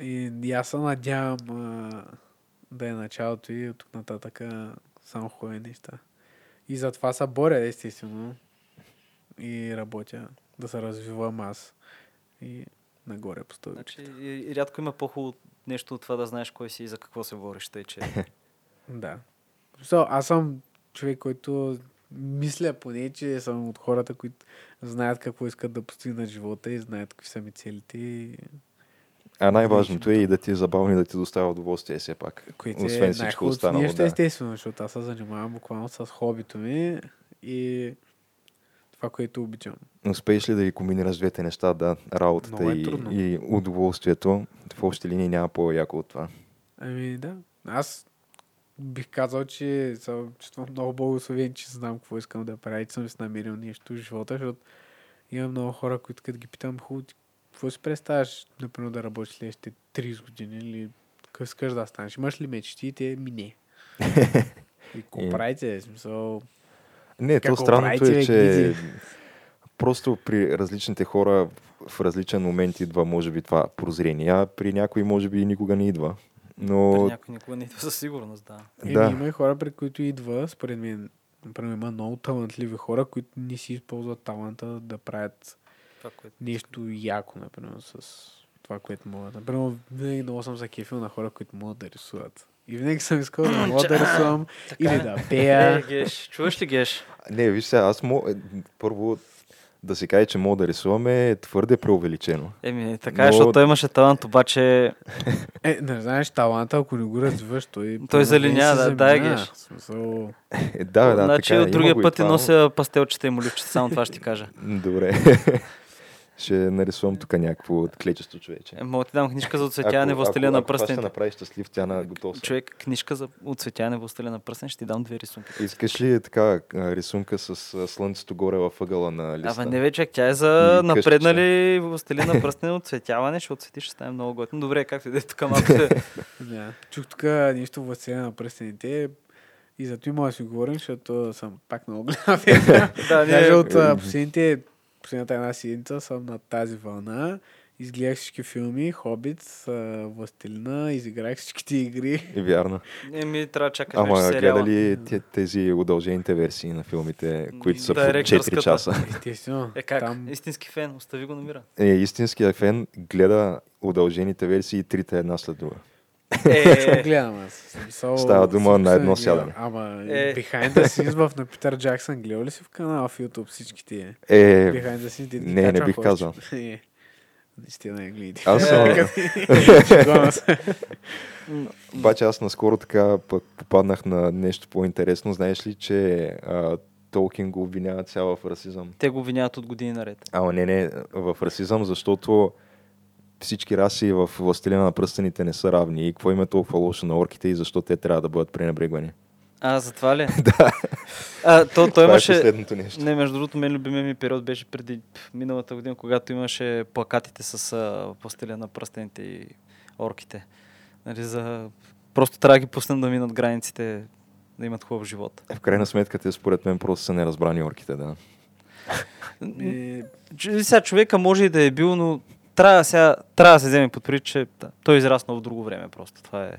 И, и аз се надявам а, да е началото и от тук нататък само хубави неща. И затова се боря, естествено. И работя да се развивам аз. И нагоре по стълбичката. Значи, рядко има по-хубаво нещо от това да знаеш кой си и за какво се бориш, тъй че... Да. So, аз съм човек, който мисля поне, че съм от хората, които знаят какво искат да постигнат живота и знаят какви са ми целите, и- А най-важното е и да ти е забавно и да ти доставя удоволствие все пак. които Освен е всичко останало. нещо, Да. естествено, защото аз се занимавам буквално с хобито ми и това, което обичам. Успееш ли да ги комбинираш двете неща, да, работата е и, трудно. и удоволствието, в общи линии няма по-яко от това. Ами да, аз бих казал, че се чувствам много благословен, че знам какво искам да правя, че съм си намерил нещо в живота, защото има много хора, които като ги питам, хубаво, какво си представяш, например, да работиш следващите 30 години или какво искаш да станеш? Имаш ли мечти? И те ми не. И какво И- правите? Смисъл, Не, то странното е, че просто при различните хора в различен момент идва, може би, това прозрение, а при някои, може би, никога не идва. При Но някой никога не идва със сигурност, да. Еми, Да. има и хора, при които идва, според мен, например, има много талантливи хора, които не си използват таланта да правят Това, което... нещо яко, например, с това, което могат. Например, винаги много съм закефил на хора, които могат да рисуват. И винаги съм искал да мога да рисувам или да Е, пея. Геш, чуваш ли Геш? не, виж сега, аз мога, първо да се каже, че мога да рисуваме е твърде преувеличено. Еми, така е, Но- защото той имаше талант, обаче Е, не знаеш, таланта, ако не го развиваш, той... Той залинява, се да, заминава. Геш. Смисъл, Е, да, да, значи така, е, от другия и път но- нося пастелчета и моливчета, само това ще ти кажа. Добре. Ще нарисувам тук някакво клечесто човече. Е, мога да ти дам книжка за оцветяване властелина на ако това ще направи щастлив, тя на готов. съм. Човек, книжка за оцветяване властелина на пръстен, ще ти дам две рисунки. Искаш ли така а, рисунка с слънцето горе във ъгъла на листа? Абе, не вече, тя е за напреднали властелин на пръстен оцветяване, ще оцвети, ще стане много готино. Добре, както и да е тук малко. Чух тук нещо в сцена на пръстените и зато и мога да си говорим, защото съм пак много голям да, Даже от последните, последната една седмица съм на тази вълна. Изгледах всички филми, Хобит, Властелина, изиграх всичките игри. И вярно. Еми, трябва да чакаш Ама сериала. гледа ли те- тези удължените версии на филмите, които са по Директорската. 4 часа? Естествено. Е как? Там, Истински фен, остави го намира. Е, истинският фен гледа удължените версии и трите една след друга. Го Е, гледам аз. Смисъл, Става дума на едно сядане. Ама Е. Behind the Scenes в на Питър Джаксън гледал ли си в канала в YouTube всичките? Е, Behind the Scenes. ги не, не качвам бих в казал. Е, Наистина не гледи. Аз съм- обаче аз наскоро така пък попаднах на нещо по-интересно. Знаеш ли, че а, Толкин го обвинява цяла в расизъм? те го виняват от години наред. Ама не, не, в расизъм, защото всички раси в Властелина на пръстените не са равни. И какво има толкова лошо на орките и защо те трябва да бъдат пренебрегвани? А, затова ли? А, то, той е имаше... последното нещо. Не, между другото, мен любимия ми период беше преди миналата година, когато имаше плакатите с а, пастеля на пръстените и орките. Нали, за... Просто трябва да ги пуснем да минат границите, да имат хубав живот. В крайна сметка те според мен просто са неразбрани орките, да. И, Ч- Сега човека може и да е бил, но трябва, сега, трябва да се вземе под предвид, че да, той е израснал в друго време просто. Това е...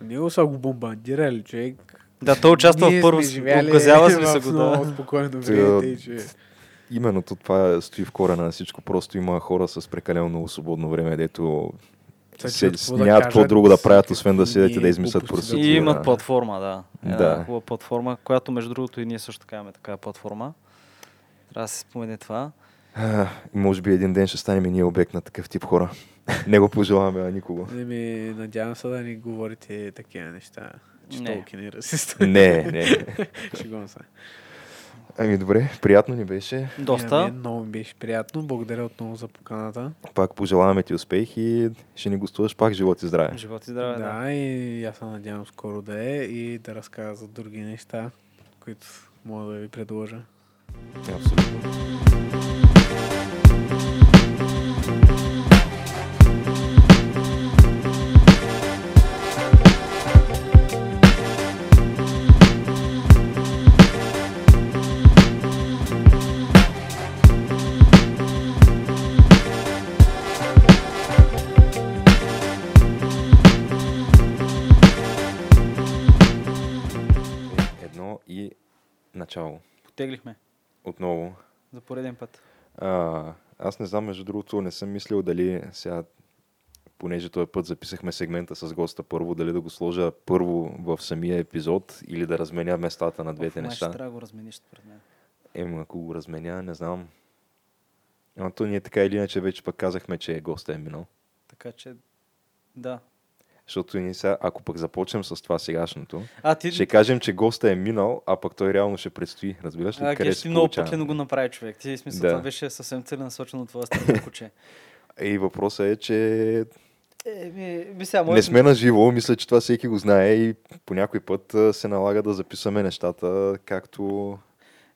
него са го бомбардирали, човек. Да, той участва в първо, обгазява сме се го, да. спокойно време, че... Именно то това стои в корена на всичко. Просто има хора с прекалено много свободно време, дето се, че какво да нямат какво друго да правят, освен да седят и да измислят процедури. И имат платформа, да. Една Да. хубава платформа, която между другото и ние също така имаме такава платформа. Трябва да се спомене това. А, и може би един ден ще станем и ние обект на такъв тип хора. Не го пожелаваме на никого. Не ми, надявам се да ни говорите такива неща. Че Не. толкова не расист. Не, не. Шегувам се. Ами добре, приятно ни беше. Доста. Ами, много ми беше приятно. Благодаря отново за поканата. Пак пожелаваме ти успех и ще ни гостуваш пак живот и здраве. Живот и здраве, да. да, и аз се надявам скоро да е и да разкажа за други неща, които мога да ви предложа. Абсолютно. Начало. Потеглихме Отново. за пореден път. А, аз не знам, между другото, не съм мислил дали сега, понеже този път записахме сегмента с госта първо, дали да го сложа първо в самия епизод или да разменя местата на двете Оф, неща. Ще трябва да го размениш според мен. Ема, ако го разменя, не знам. Но то ние така или иначе вече пък казахме, че госта е минал. Така че, да. Защото ние сега, ако пък започнем с това сегашното, А, ти, ще кажем, че госта е минал, а пък той реално ще предстои. Разбираш ли? а, къде се ти много пъклено го направи човек. Ти, смисъл, Да. това беше съвсем целенасочено от твоя страна, куче. И въпросът е, че Е, ми, ми сега, Не сме на живо, мисля, че това всеки го знае и по някой път се налага да записваме нещата както,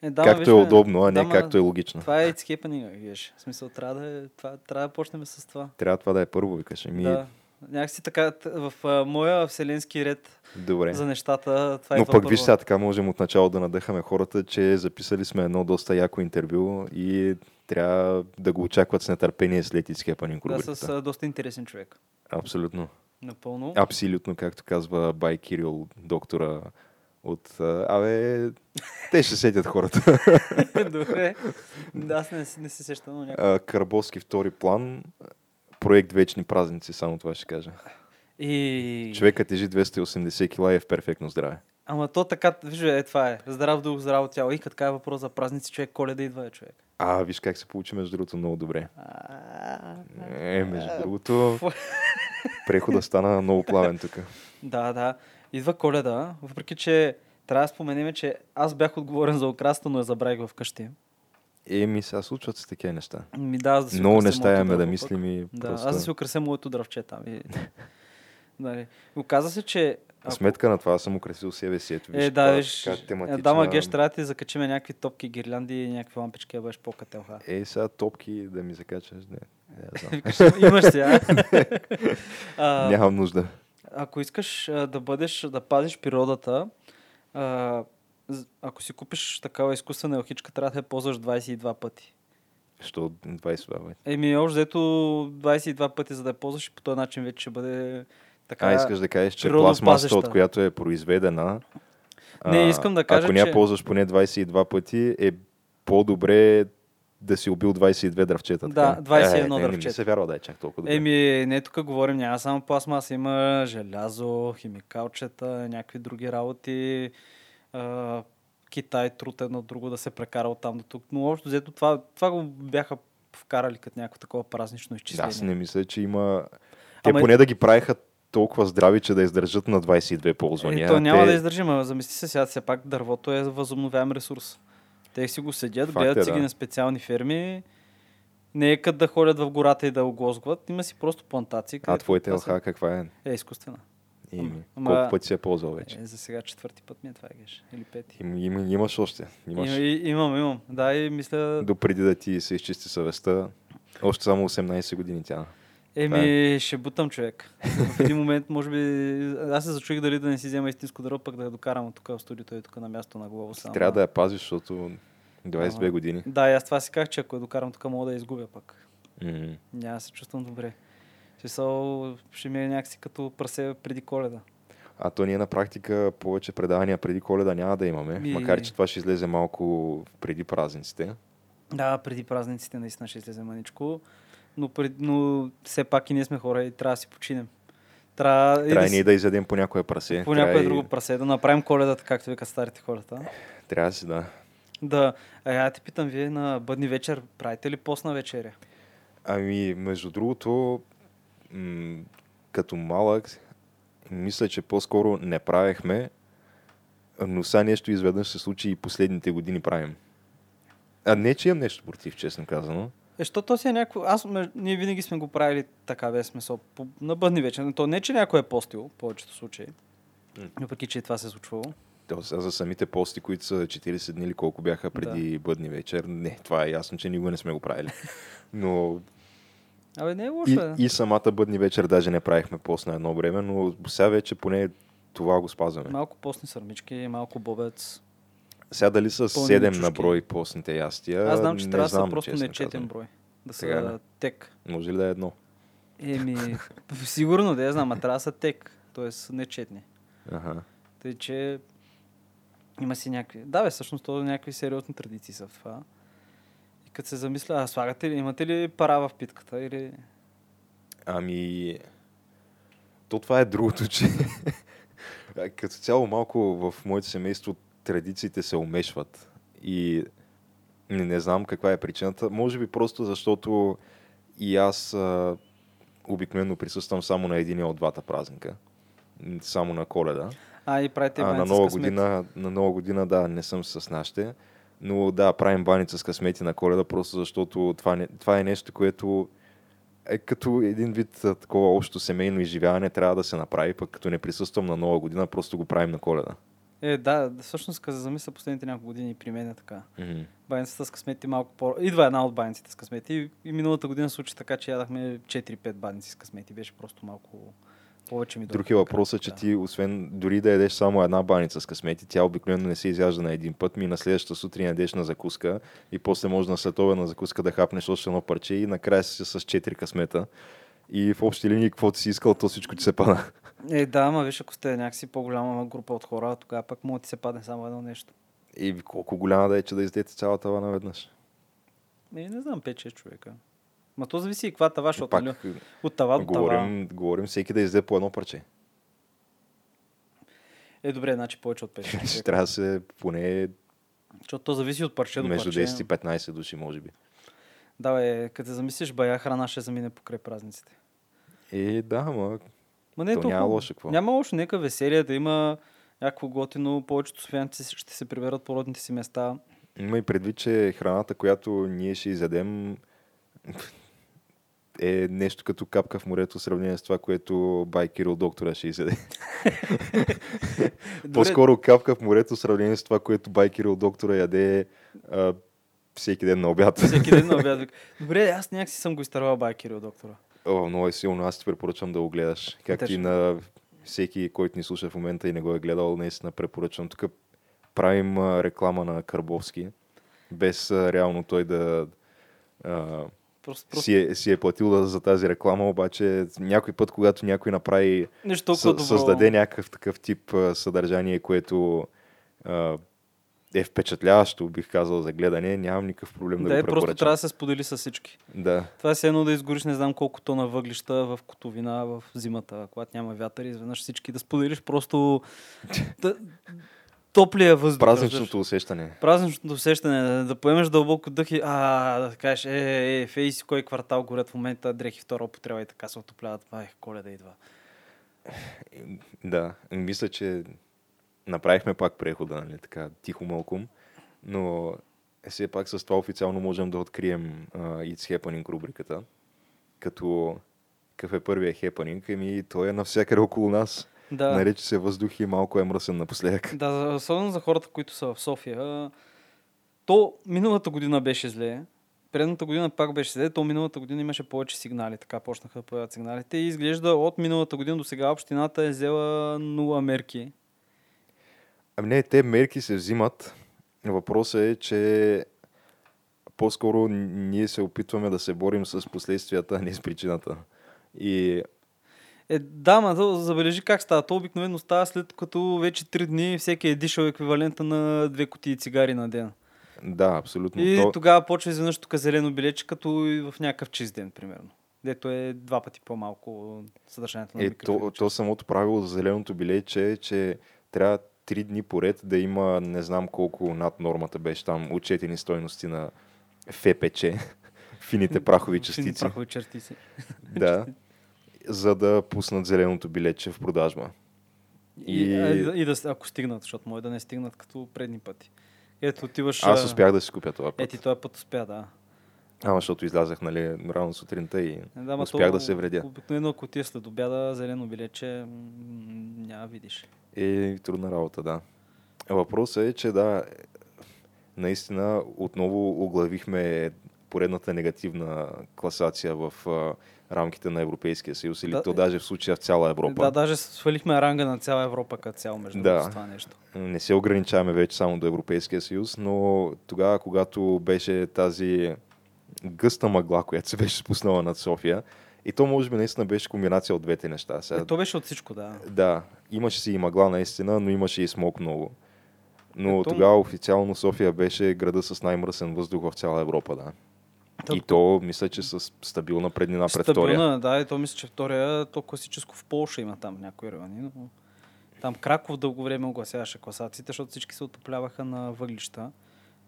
е, да, както виж, е удобно, а не да, както е логично. Това е it's happening, геш. В смисъл, трябва да, е, това, трябва да почнем с това. Трябва това да е първо, викаш. Ами, Да. Някакси така, в а, моя вселенски ред добре. за нещата, това е Но това пък първо. виж сега, така можем от начало да надъхаме хората, че записали сме едно доста яко интервю и трябва да го очакват с нетърпение след изкепани Да, с а, доста интересен човек. Абсолютно. Напълно. Абсолютно, както казва Бай Кирил, доктора от... Абе, те ще сетят хората. Добре. Да, Аз не, не се сещам, но някак. А, Карбовски втори план, проект Вечни празници, само това ще кажа. И... Човекът тежи 280 кила и е в перфектно здраве. Ама то така, виж, е, това е. Здрав дух, здраво тяло. И като е въпрос за празници, човек, коледа идва е човек. А, виж как се получи между другото много добре. Е, между другото, прехода стана много плавен тук. Да, да. Идва коледа, въпреки че трябва да споменем, че аз бях отговорен за украста, но я забравих вкъщи. Еми, сега случват се такива неща. Ми да, аз да си Много неща имаме да мислим и. Да, просто... аз да си украся моето дръвче там. И... нали. Оказа се, че... А сметка на това аз съм украсил себе си. Ето, виж, Е, да, виж. каква Е, тематична... да, ма геш, трябва да ти закачиме някакви топки, гирлянди и някакви лампички, да бъдеш по-кателха. Е, сега топки да ми закачаш. Не, не Имаш си, а? а Нямам нужда. ако искаш а, да бъдеш, да пазиш природата, а, ако си купиш такава изкуствена елхичка, трябва да я ползваш 22 пъти. Що 20 бе? Еми, общо взето 22 пъти, за да я ползваш и по този начин вече ще бъде така. А, искаш да кажеш, че пластмасата, от която е произведена, Не, искам да кажа, ако не я че- ползваш поне 22 пъти, е по-добре да си убил 22 дръвчета. Да, така? 21 е, не, Не, дръвчета. ми се вярва да е чак толкова добре. Еми, не тук говорим, няма само пластмаса, има желязо, химикалчета, някакви други работи. А, Китай труд едно друго да се прекара от там до тук. Но общо взето това, това го бяха вкарали като някакво такова празнично Да, изчисление. аз не мисля, че има... Те Ама- поне да ги правиха толкова здрави, че да издържат на 22 ползвания. Е, то няма Те... да издържим, а замисли се сега, все пак дървото е възобновяем ресурс. Те си го седят, Факт гледат е, си ги да. на специални ферми. Не е като да ходят в гората и да оглозгват. Има си просто плантации. А твоята са- елха каква е? Е, изкуствена. Ими, Ама- колко пъти се е ползвал вече? Е, за сега четвърти път ми е това, геш. Или пети. Им, им, имаш още. Имаш. Има, и, имам, имам. Да, и мисля... Допреди да ти се изчисти съвестта, още само 18 години тя. Еми, ще бутам човек. В един момент, може би, аз се зачуих дали да не си взема истинско дърво, пък да я докарам от тук в студиото и тук на място на глава. Само. Трябва да я пазиш, защото 22 Ама. години. Да, и аз това си казах, че ако я докарам тук, мога да я изгубя пък. М. Няма се чувствам добре. Са, ще ми е някакси като прасе преди коледа. А то ние на практика повече предавания преди коледа няма да имаме, Ми- макар че това ще излезе малко преди празниците. Да, преди празниците наистина ще излезе маничко. Но, пред, но все пак и ние сме хора и трябва да си починем. Трябва, и Трябва да и ние си- да изядем по някое прасе. по някое и- друго прасе, да направим коледата, както викат старите хората. Трябва да си, да. Да, а я те питам, вие на бъдни вечер правите ли постна вечеря? Ами, между другото, м- като малък, мисля, че по-скоро не правехме, но сега нещо изведнъж се случи и последните години правим. А не, че имам нещо против, честно казано. Е, що то си е някакво... Аз, ние винаги сме го правили така, без смисъл, по, на бъдни вечер. Но То не, че някой е постил, в повечето случаи. Въпреки, че и това се е случвало. То за самите пости, които са 40 дни или колко бяха преди бъдни вечер, не, това е ясно, че никога не сме го правили. Но Абе, не е лошо. и, и самата бъдни вечер даже не правихме пост на едно време, но сега вече поне това го спазваме. Малко постни сърмички, малко бобец. Сега дали са Пълни 7 на брой постните ястия, Аз знам, че не трябва да са просто нечетен брой. Да са ли? тек. Може ли да е едно? Еми, сигурно да я знам, а трябва да са тек. Тоест нечетни. Ага. Тъй, че има си някакви... Да, бе, всъщност то някакви сериозни традиции са в това. Като се замисля, а слагате ли, имате ли пара в питката или... Ами, то това е другото, че като цяло малко в моето семейство традициите се умешват. И не, не знам каква е причината. Може би просто защото и аз а, обикновено присъствам само на един от двата празника. Само на коледа. А, и правите А, на нова, година, на нова година, да, не съм с нашите. Но да, правим баница с късмети на коледа, просто защото това, не, това е нещо, което е като един вид такова общо семейно изживяване трябва да се направи, пък като не присъствам на нова година, просто го правим на коледа. Е, да, всъщност, като замисля последните няколко години при мен е така. Мгм. Баницата с късмети малко по... Идва една от баниците с късмети и, и миналата година случи така, че ядахме 4-5 баници с късмети. Беше просто малко повече ми Друг е въпросът, че крак, ти, освен дори да ядеш само една баница с късмети, тя обикновено не се изяжда на един път, ми на следващата сутрин ядеш на закуска и после може на следобедна закуска да хапнеш още едно парче и накрая си с 4 късмета. И в общи линии, каквото си искал, то всичко ти се пада. Е, да, ама виж, ако сте някакси по-голяма група от хора, тогава пък да ти се падне само едно нещо. И колко голяма да е, че да издете цялата тава наведнъж. Е, не знам, 5-6 човека. Ма то зависи и каква тава, защото Пак нали, от тава до тава. говорим, говорим всеки да изде по едно парче. Е, добре, значи повече от 5 Ще трябва да се поне Защото то зависи от парче до между парче. 10 и 15 души, може би. Да, бе, като замислиш, бая храна ще замине покрай празниците. Е, да, ма Ма не е То толкова. няма лошо, какво? Няма лошо, нека веселие да има някакво готино. Повечето софиянци ще се приберат по родните си места. има и предвид, че храната, която ние ще изядем е нещо като капка в морето в сравнение с това, което бай Кирил доктора ще изяде. По-скоро капка в морето в сравнение с това, което бай Кирил доктора яде а, всеки ден на обяд. Всеки ден на обяд. Добре, аз някакси съм го изтървал бай Кирил доктора. О, много е силно. Аз ти препоръчвам да го гледаш. Както и Тежко. на всеки, който ни слуша в момента и не го е гледал, наистина препоръчвам. Тук правим реклама на Карбовски, без реално той да а, Просто, просто си, е, си е платил за тази реклама, обаче някой път, когато някой направи, нещо добро. съ, създаде някакъв такъв тип съдържание, което а, е впечатляващо, бих казал, за гледане, нямам никакъв проблем да, Да, го е, просто препоръчам. трябва да се сподели с всички. Да. Това е все едно да изгориш не знам колко тона въглища в котовина в зимата, когато няма вятър и изведнъж всички да споделиш просто да, топлия въздух. Празничното усещане. Празничното усещане, да, да поемеш дълбоко дъх и а, да кажеш, е, е, фейси, кой квартал горят в момента, дрехи втора употреба и така се отопляват. Ай, коледа идва. Да, мисля, че направихме пак прехода, нали, така, тихо мълком, но е, все пак с това официално можем да открием uh, It's Happening рубриката, като какъв е първият хепанинг, еми той е навсякъде около нас. Да. Нарече се въздух и малко е мръсен напоследък. Да, особено за хората, които са в София. То миналата година беше зле. Предната година пак беше зле. То миналата година имаше повече сигнали. Така почнаха да появят сигналите. И изглежда от миналата година до сега общината е взела нула мерки. Ами не, те мерки се взимат. Въпросът е, че по-скоро ние се опитваме да се борим с последствията, а не с причината. И Е, да, ма забележи как става. То обикновено става след като вече 3 дни всеки е дишал еквивалента на две кутии цигари на ден. да, абсолютно. И то... тогава почва изведнъж тук зелено билече, като и в някакъв чист ден, примерно. Дето е два пъти по-малко съдържанието на Е, то, то самото правило за зеленото билече е, че трябва три дни поред да има не знам колко над нормата беше там отчетени стойности на ФПЧ, фините прахови частици. Прахови частици. да, за да пуснат зеленото билече в продажба. И, И- и, и да, ако стигнат, защото може да не стигнат като предни пъти. Ето отиваш... Аз успях да си купя това път. ти този път успя, да. Ама защото излязах нали, рано сутринта и Е, да успях то да се вредя. Обикновено, ако ти е след обяда, зелено билече, няма видиш. Е трудна работа, да. Въпросът е, че да, наистина отново оглавихме поредната негативна класация в рамките на Европейския съюз или Да, то е. даже в случая в цяла Европа. Да, даже свалихме ранга на цяла Европа като цяло, между Да. това нещо. Не се ограничаваме вече само до Европейския съюз, но тогава, когато беше тази гъста мъгла, която се беше спуснала над София, и то може би наистина беше комбинация от двете неща. Сега, Е, то беше от всичко, да. Да, имаше си и мъгла наистина, но имаше и смог много. Но Ето- тогава официално София беше града с най-мръсен въздух в цяла Европа, да. И то, мисля, че с стабилна преднина пред втория. Стабилна, да, и то мисля, че втория, то класическо в Полша има там някои райони, но там Краков дълго време огласяваше класациите, защото всички се отопляваха на въглища.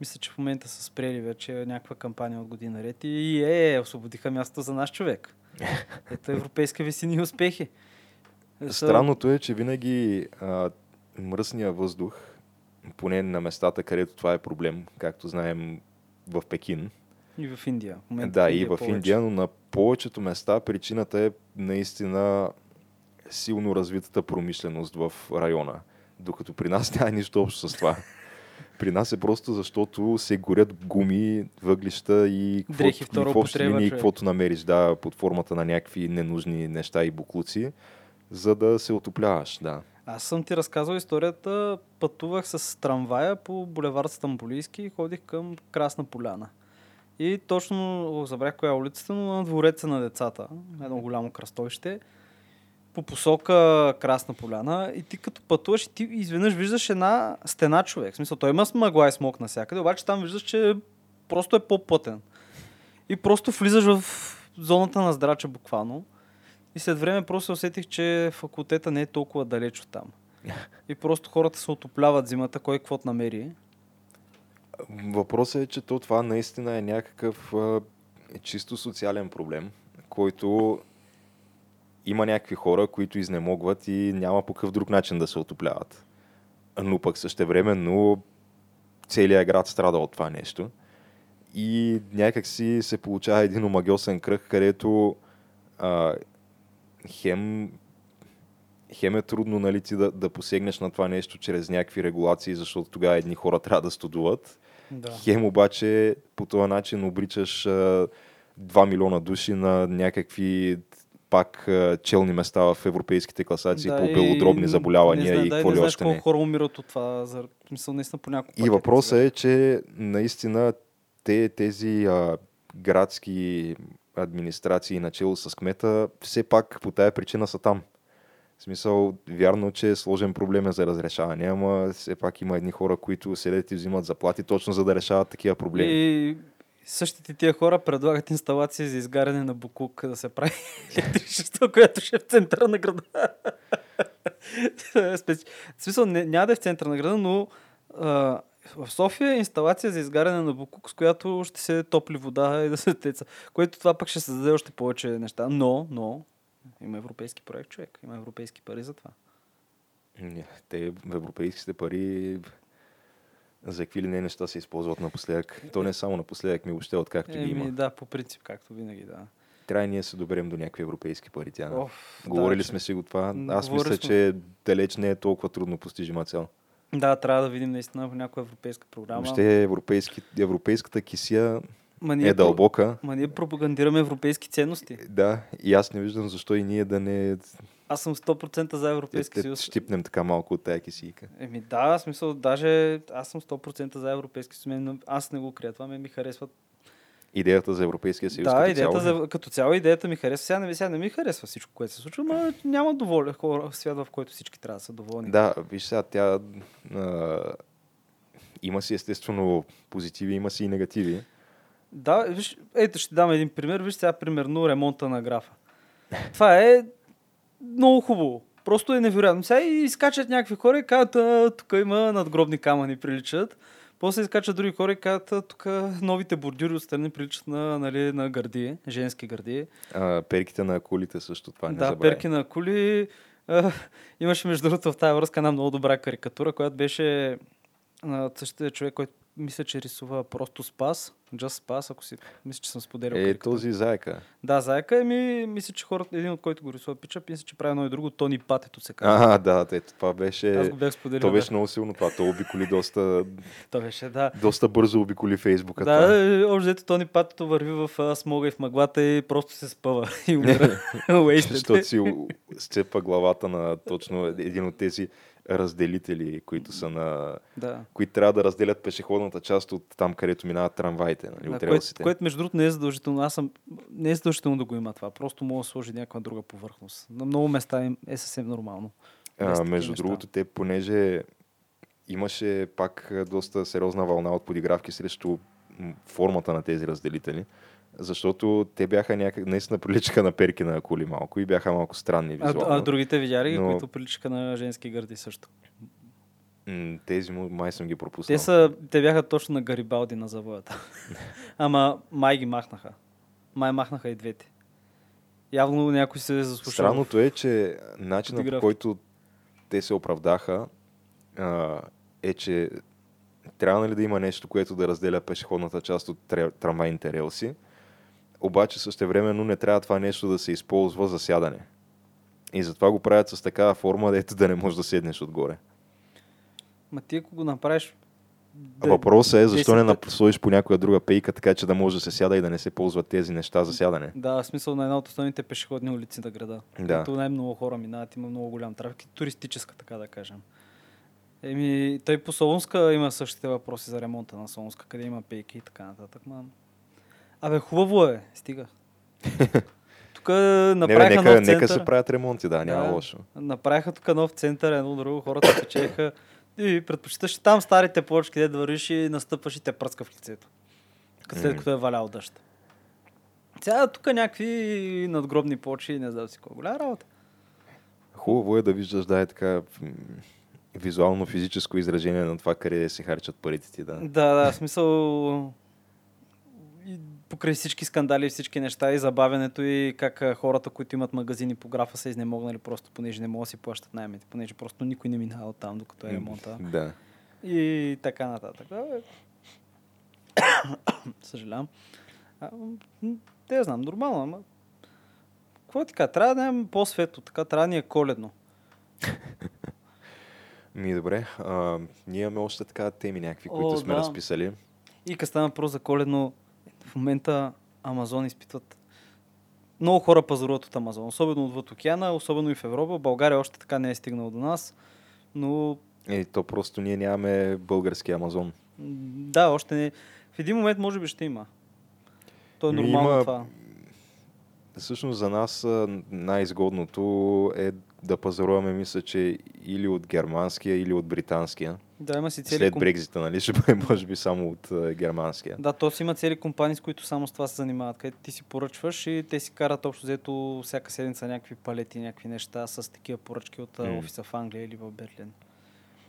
Мисля, че в момента са спрели вече някаква кампания от година ред и е, освободиха място за наш човек. Ето европейска висини и успехи. Е, Странното е, че винаги а, мръсния въздух, поне на местата, където това е проблем, както знаем в Пекин, И в Индия. В момента да, и в повече. Индия, но на повечето места причината е наистина силно развитата промишленост в района. Докато при нас няма нищо общо с това. При нас е просто защото се горят гуми, въглища и Дрехи в общи линии, човек. каквото намериш, да, под формата на някакви ненужни неща и буклуци, за да се отопляваш, да. Аз съм ти разказал историята. Пътувах с трамвая по булевард Стамбулийски и ходих към Красна поляна. И точно, забрах коя е улицата, но на двореца на децата, едно голямо кръстовище, по посока Красна поляна и ти като пътуваш ти изведнъж виждаш една стена човек. В смисъл, той има мъгла и смок навсякъде, обаче там виждаш, че просто е по-пътен. И просто влизаш в зоната на здрача буквално. И след време просто усетих, че факултета не е толкова далеч от там. И просто хората се отопляват зимата, кой каквото намери. Въпросът е, че то това наистина е някакъв а, чисто социален проблем, който има някакви хора, които изнемогват и няма по какъв друг начин да се отопляват. Но пък същевременно целият град страда от това нещо. И някак си се получава един омагиосен кръг, където а, хем, хем е трудно нали, ти да, да посегнеш на това нещо чрез някакви регулации, защото тогава едни хора трябва да студуват. Да. Хем обаче по този начин обричаш а, 2 милиона души на някакви пак челни места в европейските класации по белодробни заболявания не, и да, какво не ли още колко не. хора умират от това. За, в смисъл, наистина по няколко И въпросът е, че наистина те, тези а, градски администрации начало с кмета все пак по тая причина са там. В смисъл, вярно, че е сложен проблем е за разрешаване, ама все пак има едни хора, които седят и взимат заплати точно за да решават такива проблеми. И същите тия хора предлагат инсталации за изгаряне на буклук да се прави електричество, което ще е в центъра на града. В смисъл, няма да е в центъра на града, но в София е инсталация за изгаряне на буклук, с която ще се топли вода и да се теца. Което това пък ще създаде още повече неща. Но, но, има европейски проект, човек. Има европейски пари за това. Не, Те в европейските пари за какви ли не неща се използват напоследък. То не е само напоследък, ми въобще откакто ги Еми, има. да, по принцип, както винаги, да. трябва и ние се доберем до някакви европейски пари. Тя. Оф, Говорили да, сме че- си го това. Аз говорили мисля, сме. че далеч не е толкова трудно постижима цел. Да, трябва да видим наистина в някоя европейска програма. Въобще европейски, европейската кисия Ма ние е дълбока. Ма ние пропагандираме европейски ценности. Да, и аз не виждам защо и ние да не Аз съм 100% за Европейски е, съюз. щипнем така малко от тая кисийка. Еми да, в смисъл, даже аз съм 100% за Европейски съюз. Аз не го крия, това ме ми харесва. Идеята за Европейския съюз да, като идеята цяло. за, като цяло идеята ми харесва. Сега не, сега не ми харесва всичко, което се случва, но няма доволен хора, свят, в който всички трябва да са доволни. Да, виж сега, тя а, има си естествено позитиви, има си и негативи. Да, виж, ето ще дам един пример. Виж сега, примерно, ремонта на графа. Това е много хубаво. Просто е невероятно. Сега и изкачат някакви хора и казват, тук има надгробни камъни, приличат. После изкачат други хора и казват, тук новите бордюри отстрани приличат на, нали, на гърди, женски гърди. А, перките на колите също това не да, забравяй. перки на коли. А, имаше между другото в тази връзка една много добра карикатура, която беше на същия човек, който мисля, че рисува просто Спас. Just Spas, ако си... Мисля, че съм споделял. Е, карикатура. този заека. Да, заека е ми, мисля, че хората, един от който го рисува пича, мисля, че прави едно и друго, Тони Патето се казва. А, да, ето, това беше... Аз го бях споделил. То беше да. много силно това. То обиколи доста, То беше, да. доста бързо обиколи Фейсбука. това. Да, е, общо взето Тони Патето върви в а, смога и в мъглата и просто се спъва и умира. Защото си сцепа главата на точно един от тези разделители, които са на... да. които трябва да разделят пешеходната част от там, където минават трамваите, нали, Да, което, което, между другото, не е задължително. Аз съм... Не е задължително да го има това. Просто мога да сложи някаква друга повърхност. На много места е съвсем нормално. А, между неща. другото, те, понеже имаше пак доста сериозна вълна от подигравки срещу формата на тези разделители, защото те бяха някак, наистина приличаха на перки на коли малко и бяха малко странни А, визуално. а, другите видя ли, Но- които приличаха на женски гърди също? М, Тези му май съм ги пропуснал. Те, са, те бяха точно на Гарибалди на завоята. Ама май ги махнаха. Май махнаха и двете. Явно някой се е заслушал. Странното е, че начинът по който те се оправдаха а, е, че трябва нали, да има нещо, което да разделя пешеходната част от трамвайните релси, обаче същевременно не трябва това нещо да се използва за сядане. И затова го правят с такава форма, дето да не можеш да седнеш отгоре. Ма ти ако го направиш... А Въпросът е защо не 10 пъти. насложиш по някоя друга пейка, така че да може да се сяда и да не се ползват тези неща за сядане. Да, в смисъл на една от основните пешеходни улици на града. Да. Където най-много хора минават, има много голям трафик. Туристическа, така да кажем. Еми, тъй по Солунска има същите въпроси за ремонта на Солунска, къде има пейки и така нататък. Ма... Абе, хубаво е, стига. Тук Не, бе, направиха нека, нов център. нека се правят ремонти, да, няма Да. лошо. Направиха тук нов център, едно друго, хората печеха. И предпочиташ там старите плочки, където вървиш и настъпваш и те пръска в лицето. След като е валял дъжд. Сега тук някакви надгробни плочи, не знам си какво. Голяма работа. Хубаво е да виждаш, да е така визуално, физическо изражение на това, къде се харчат парите ти, да. Да, да, в смисъл... Покрай всички скандали и всички неща и забавянето и как хората, които имат магазини по графа са изнемогнали просто, понеже не могат да си плащат найемите, понеже просто никой не минава от там, докато е ремонта. Да. И така нататък. Абе, Съжалявам. Те я знам, нормално, ама... Какво ти кажа? Трябва да имаме по-светло, така трябва да ни е коледно. Ми добре, а, ние имаме още така теми някакви, които О, сме да. разписали. И като стана въпрос за коледно, в момента Амазон изпитват много хора пазаруват от Амазон, особено отвъд океана, особено и в Европа. България още така не е стигнал до нас, но Е, то просто ние нямаме български Амазон. да, още не. В един момент може би ще има. То е нормално има- това. Всъщност за нас най-изгодното е да пазаруваме, мисля, че или от германския, или от британския. Да, има си цели След ком- Брекзита, нали, ще бъде може би само от а, германския. Да, то си има цели компании, с които само с това се занимават, където ти си поръчваш и те си карат общо взето всяка седмица някакви палети, някакви неща с такива поръчки от mm. офиса в Англия или в Берлин.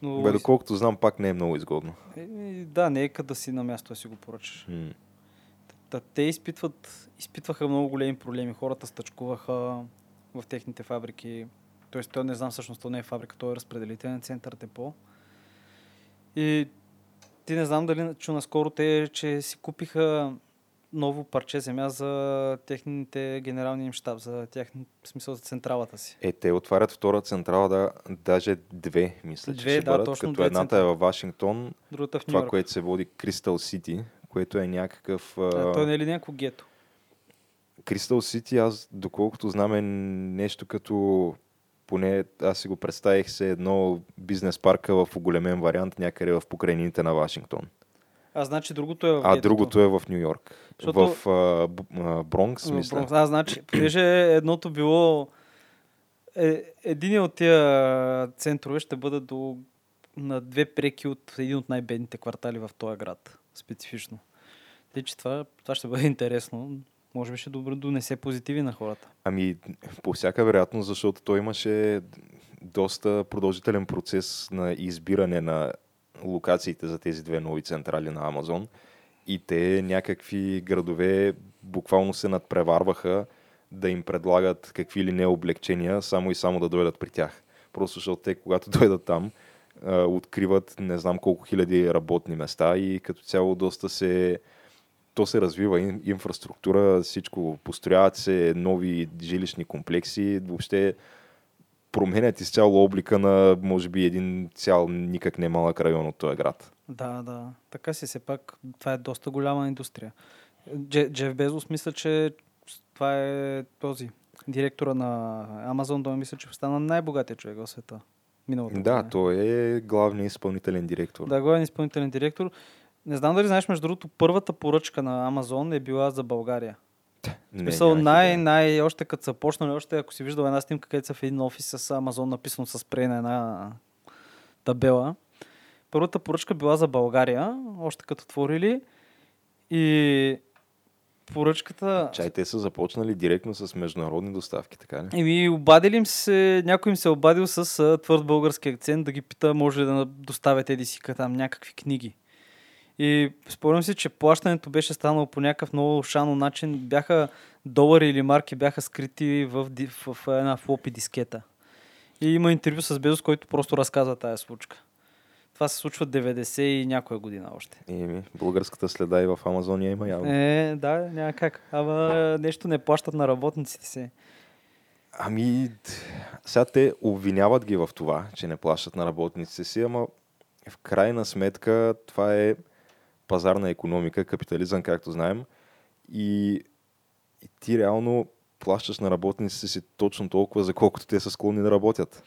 Но, Бе, доколкото знам, пак не е много изгодно. е, да, не е да си на място да си го поръчаш. М. Та, те изпитват, изпитваха много големи проблеми. Хората стъчкуваха в техните фабрики. Тоест, той не знам всъщност, то не е фабрика, то е разпределителен център, депо. И ти не знам дали чу наскоро те, че си купиха ново парче земя за техните генерални им щаб, за тях, в смисъл за централата си. Е, те отварят втора централа, да, даже две, мисля, че Две, ще да, бъдат, точно като едната е във Вашингтон, Другата в това, което се води Кристал Сити, което е някакъв... А, той не е ли някакво гето? Кристал Сити, аз доколкото знам е нещо като поне аз си го представих се едно бизнес парка в оголемен вариант някъде в покрайнините на Вашингтон. А, значи другото е в А другото е в Нью Йорк. Защото- В а, Б- а, Бронкс, В мисля. Бронкс. А, значи, понеже едното било... Е, един от тия центрове ще бъде до, на две преки от един от най-бедните квартали в този град. Специфично. Тъй, че това, това ще бъде интересно. Може би ще добре донесе позитиви на хората. Ами, по всяка вероятност, защото той имаше доста продължителен процес на избиране на локациите за тези две нови централи на Амазон. И те някакви градове буквално се надпреварваха да им предлагат какви ли не облегчения, само и само да дойдат при тях. Просто защото те, когато дойдат там, откриват не знам колко хиляди работни места и като цяло доста се то се развива, ин- инфраструктура, всичко, построяват се нови жилищни комплекси, въобще променят изцяло облика на, може би, един цял никак не малък район от този град. Да, да. Така си все пак. Това е доста голяма индустрия. Дже, Джеф Безос мисля, че това е този директора на Амазон. Той мисля, че стана най-богатия човек в света. Миналата Да, година. той е главният изпълнителен директор. Да, главен изпълнителен директор. Не знам дали знаеш, между другото, първата поръчка на Амазон е била за България. Не, смисъл, най, най, още като са почнали, още ако си виждал една снимка, където са в един офис с Амазон написано с спрей на една табела. Първата поръчка била за България, още като творили. И поръчката... Чай, те са започнали директно с международни доставки, така ли? Еми, обадили им се, някой им се обадил с твърд български акцент да ги пита, може ли да доставят еди си там някакви книги. И спомням си, че плащането беше станало по някакъв много шано начин. Бяха долари или марки бяха скрити в, в, в една флопи дискета. И има интервю с Безос, който просто разказва тая случка. Това се случва 90 и някоя година още. Еми, българската следа и в Амазония има явно. Е, да, няма как. Ама нещо не плащат на работниците си. Ами, сега те обвиняват ги в това, че не плащат на работниците си, ама в крайна сметка това е пазарна економика, капитализъм, както знаем. И, и ти реално плащаш на работниците си точно толкова, за колкото те са склонни да работят.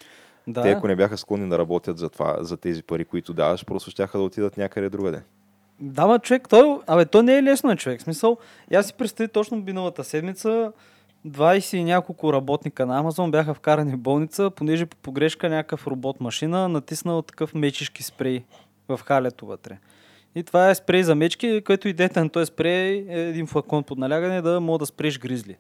Да. Те, ако не бяха склонни да работят за това, за тези пари, които даваш, просто ще да отидат някъде другаде. Да, ма човек, той, абе, то не е лесно, е, човек. Смисъл, я си представи точно миналата седмица 20 и няколко работника на Амазон бяха вкарани в болница, понеже по погрешка някакъв робот машина натиснал такъв мечишки спрей в халето вътре. И това е спрей за мечки, който идеята на този спрей е един флакон под налягане да мога да спреш гризли.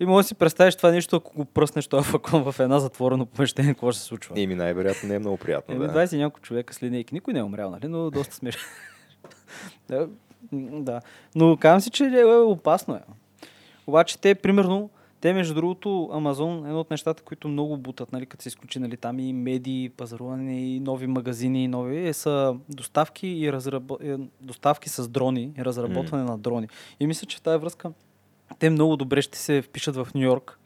И може да си представиш това нещо, ако го пръснеш този флакон в една затворено помещение, какво ще се случва. Еми, най-вероятно не е много приятно. Еми, да. 20 и няколко човека с линейки. Никой не е умрял, нали? Но доста смешно. да. Но казвам си, че е опасно е. Обаче те, примерно, те, между другото, Амазон, едно от нещата, които много бутат, нали, като се изключи, нали, там и медии, пазаруване, и нови магазини, и нови, е, са доставки и разрабо... е, доставки с дрони, и разработване на дрони. И мисля, че в тази връзка те много добре ще се впишат в Нью Йорк.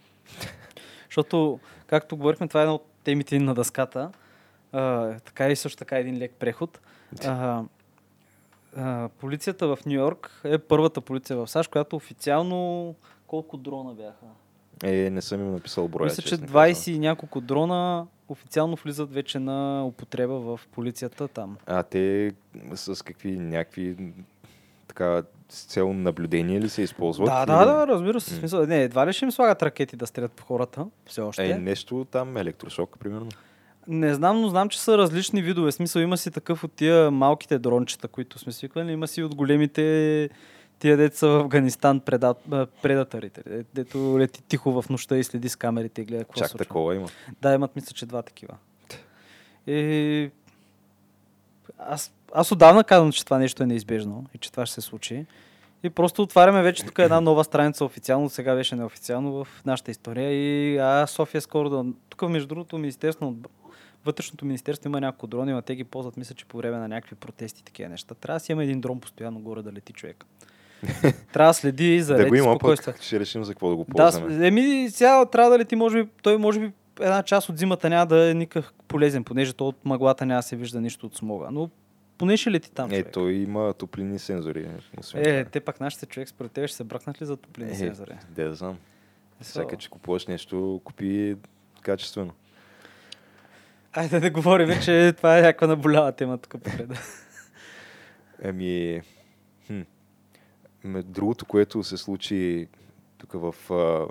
Защото, както говорихме, това е една от темите на дъската. А, така и също така един лек преход. А, а, полицията в Нью Йорк е първата полиция в САЩ, която официално колко дрона бяха? Е, не съм им написал броя. Мисля, че честно 20 и няколко дрона официално влизат вече на употреба в полицията там. А те с какви някакви така с цел наблюдение ли се използват? Да, да, да, разбира се. Смисъл, не, едва ли ще им слагат ракети да стрелят по хората, все още. Е, нещо там, електрошок, примерно. Не знам, но знам, че са различни видове. Смисъл има си такъв от тия малките дрончета, които сме свиквали. Има си от големите тия деца в Афганистан преда, предатарите, де- дето лети тихо в нощта и следи с камерите и гледа какво Чак случва. такова има. Да, имат мисля, че два такива. И... Аз, аз отдавна казвам, че това нещо е неизбежно и че това ще се случи. И просто отваряме вече тук една нова страница официално, сега беше неофициално в нашата история. И а, София скоро да... Тук, между другото, Министерство на Вътрешното министерство има няколко дрони, но те ги ползват, мисля, че по време на някакви протести и такива неща. Трябва да си има един дрон постоянно горе да лети човек. трябва да следи за да го и има, пък ще решим за какво да го Да, ползваме. с- еми сега трябва да лети, може би, той може би една част от зимата няма да е никакъв полезен, понеже то от мъглата няма да се вижда нищо от смога. Но поне ще лети там. е, човек. той има топлинни сензори. Е, те пак нашите човек според тебе ще се бръкнат ли за топлини Е, сензори? Де да знам. Е, Всяка, че купуваш нещо, купи качествено. Айде да говорим, че това е някаква наболява тема тук покрай. Еми, Другото, което се случи тук в а,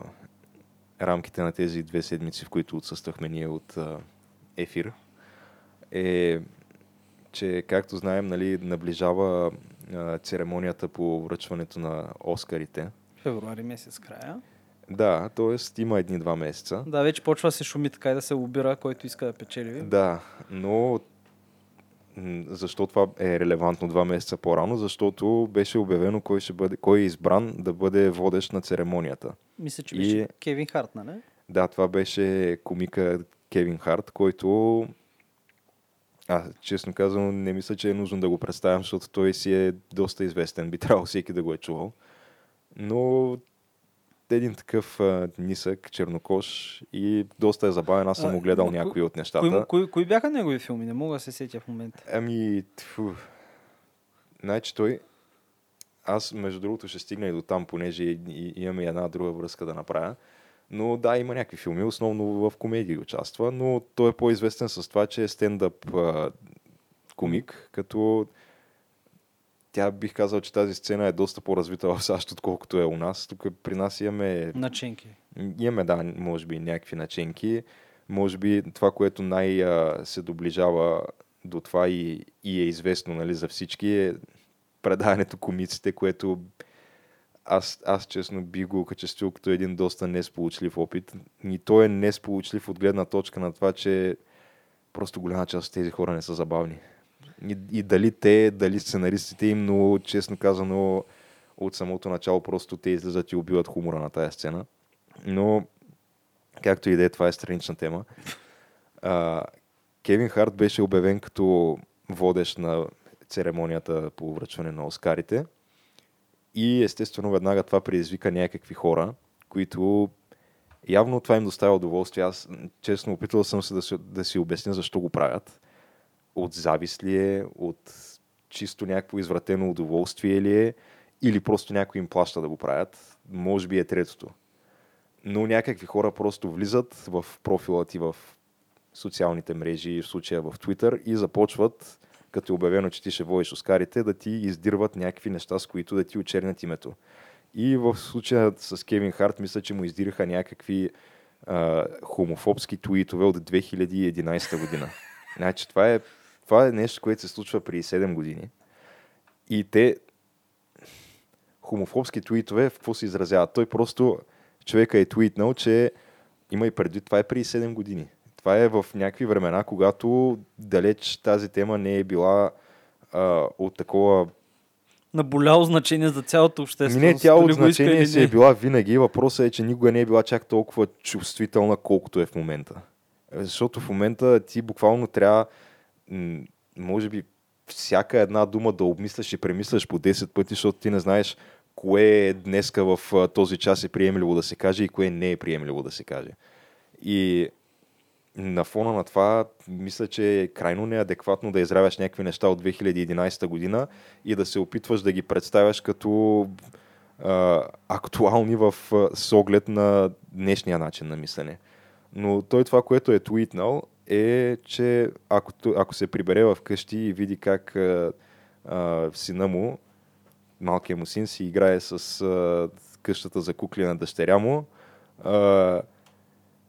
рамките на тези две седмици, в които отсъствахме ние от а, ефир, е, че, както знаем, нали, наближава а, церемонията по връчването на Оскарите. Февруари месец края. Да, т.е. има едни-два месеца. Да, вече почва се шуми така и да се обира, който иска да печели. Да, но защо това е релевантно два месеца по-рано? Защото беше обявено кой, ще бъде, кой е избран да бъде водещ на церемонията. Мисля, че И- беше Кевин Харт, нали? Да, това беше комика Кевин Харт, който а, честно казвам, не мисля, че е нужно да го представям, защото той си е доста известен. Би трябвало всеки да го е чувал. Но един такъв а, нисък, чернокош и доста е забавен. Аз съм А, му гледал ко- някои от Кои, нещата. кои, кои бяха негови филми? Не мога да се сетя в момента. Ами, тфу. Значи той, аз между другото ще стигна и до там, понеже и, и, имаме и една друга връзка да направя. Но да, има някакви филми, основно в комедии участва, но той е по-известен с това, че е стендъп а, комик, като тя бих казал, че тази сцена е доста по-развита в САЩ, отколкото е у нас. Тук при нас имаме Начинки. Имаме, да, може би някакви начинки. Може би това, което най- се доближава до това и, и е известно нали, за всички е предаването комиците, което аз, аз честно би го окачествил като един доста несполучлив опит. И той е несполучлив от гледна точка на това, че просто голяма част от тези хора не са забавни. И, и дали те, дали сценаристите им, но честно казано от самото начало просто те излизат и убиват хумора на тази сцена. Но, както и да е, това е странична тема. А, Кевин Харт беше обявен като водещ на церемонията по връчване на Оскарите. И естествено веднага това предизвика някакви хора, които явно това им доставя удоволствие. Аз честно опитвал съм се да, си да си обясня защо го правят. От завист ли е, от чисто някакво извратено удоволствие ли е, или просто някой им плаща да го правят. Може би е третото. Но някакви хора просто влизат в профила ти в социалните мрежи, в случая в Twitter и започват, като е обявено, че ти ще водиш Оскарите, да ти издирват някакви неща, с които да ти очернят името. И в случая с Кевин Харт, мисля, че му издираха някакви а, хомофобски твитове от 2011 година. Значи това е, това е нещо, което се случва преди 7 години. И те хомофобски твитове, в какво се изразяват? Той просто, човека е твитнал, че има и предвид, това е преди 7 години. Това е в някакви времена, когато далеч тази тема не е била а, от такова Наболяло значение за цялото общество. не, тя от значение си е била винаги. Въпросът е, че никога не е била чак толкова чувствителна, колкото е в момента. Защото в момента ти буквално трябва, може би, всяка една дума да обмисляш и премисляш по 10 пъти, защото ти не знаеш кое е днеска в този час е приемливо да се каже и кое не е приемливо да се каже. И на фона на това, мисля, че е крайно неадекватно да изравяш някакви неща от 2011 година и да се опитваш да ги представяш като а, актуални в, с оглед на днешния начин на мислене. Но той това, което е твитнал, е, че ако, ако се прибере в къщи и види как а, а, сина му, малкият му син, си играе с а, къщата за кукли на дъщеря му, а,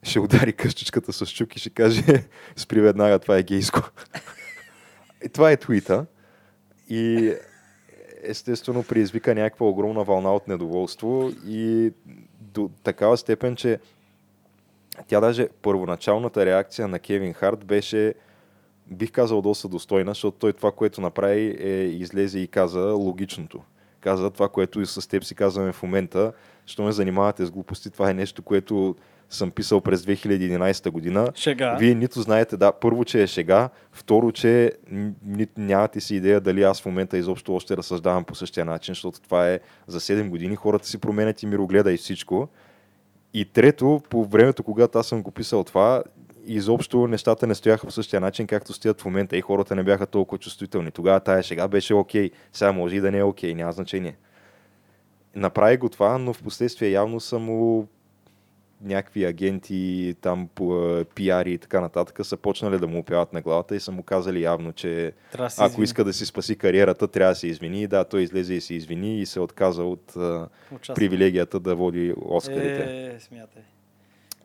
ще удари къщичката с чук и ще каже спри веднага, това е гейско. И това е твита. И естествено предизвика някаква огромна вълна от недоволство и до такава степен, че тя даже първоначалната реакция на Кевин Харт беше бих казал доста достойна, защото той това, което направи е излезе и каза логичното. Каза това, което и с теб си казваме в момента, що ме занимавате с глупости, това е нещо, което съм писал през 2011 година. Шега. Вие нито знаете, да, първо, че е шега, второ, че ни, нямате си идея дали аз в момента изобщо още разсъждавам по същия начин, защото това е за 7 години, хората си променят и мирогледа и всичко. И трето, по времето, когато аз съм го писал това, изобщо нещата не стояха по същия начин, както стоят в момента и хората не бяха толкова чувствителни. Тогава тая шега беше окей, сега може и да не е окей, няма значение. Направи го това, но в последствие явно са му някакви агенти там пиари и така нататък са почнали да му опяват на главата и са му казали явно, че да ако извини. иска да си спаси кариерата, трябва да се извини. Да, той излезе и се извини и се отказа от а, Участва. привилегията да води Оскарите. Е, смятай.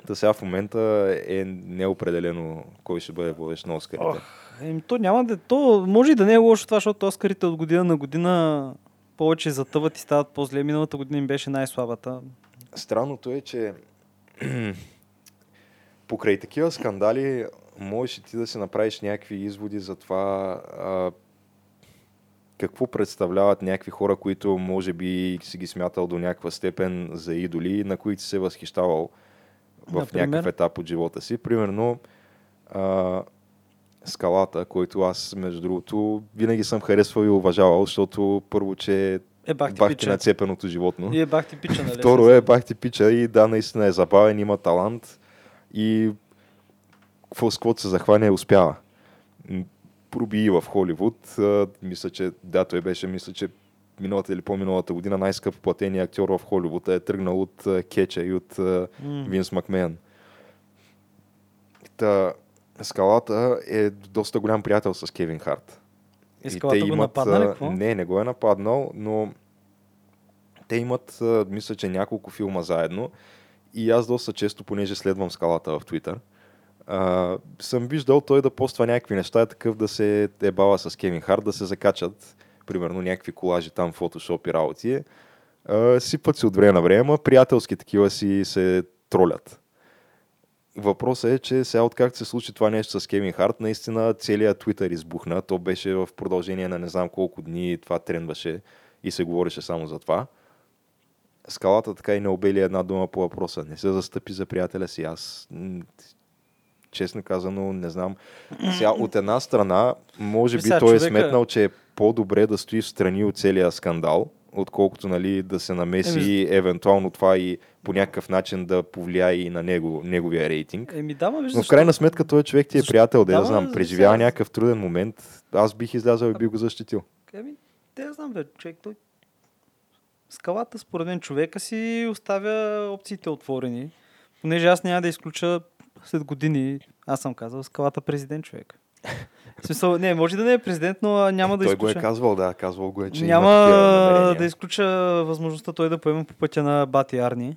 Та сега в момента е неопределено кой ще бъде водещ на Оскарите. Ох, еми, то няма да... То може и да не е лошо това, защото Оскарите от година на година повече затъват и стават по-зле. Миналата година им беше най-слабата. Странното е, че покрай такива скандали можеш ти да си направиш някакви изводи за това а, какво представляват някакви хора, които може би си ги смятал до някаква степен за идоли, на които се възхищавал в Например? някакъв етап от живота си. Примерно а, скалата, който аз, между другото, винаги съм харесвал и уважавал, защото първо, че Е, бах ти бах ти нацепеното животно. И е бах ти пича, нали? Второ е, бах ти пича и да, наистина е забавен, има талант и какво с се захване успява. Проби и в Холивуд. Мисля, че да, той беше, мисля, че миналата или по-миналата година най-скъп платения актьор в Холивуд е тръгнал от Кеча и от М. Винс Макмен. Та, Скалата е доста голям приятел с Кевин Харт. И скалата го нападна ли? а, Какво? Не, не го е нападнал, но те имат, мисля, че няколко филма заедно и аз доста често, понеже следвам скалата в а, съм виждал той да поства някакви неща, такъв да се ебава с Кевин Харт, да се закачат, примерно някакви колажи там, фотошоп и работи. А, сипат се от време на време, приятелски такива си се тролят. Въпросът е, че сега откакто се случи това нещо с Кевин Харт, наистина целият Twitter избухна. То беше в продължение на не знам колко дни, това трендваше и се говореше само за това. Скалата така и не обели една дума по въпроса. Не се застъпи за приятеля си. Аз, честно казано, не знам. Сега, от една страна, може би Сега, той е човека- сметнал, че е по-добре да стои в страни от целия скандал, отколкото нали, да се намеси евентуално това и по някакъв начин да повлияе и на него, неговия рейтинг. Еми да, ма виж Но в крайна сметка той човек ти е Защо? приятел, да я Да, знам. Преживява сега- някакъв труден момент. Аз бих излязъл и би го защитил. Еми, те знам, бе, човек, той... Скалата, според мен, човека си оставя опциите отворени. Понеже аз няма да изключа след години, аз съм казал, скалата президент човек. В смисъл, не, може да не е президент, но няма да той го е изключа. казвал, да, казвал го е, че няма да изключа възможността той да поеме по пътя на Бати Арни,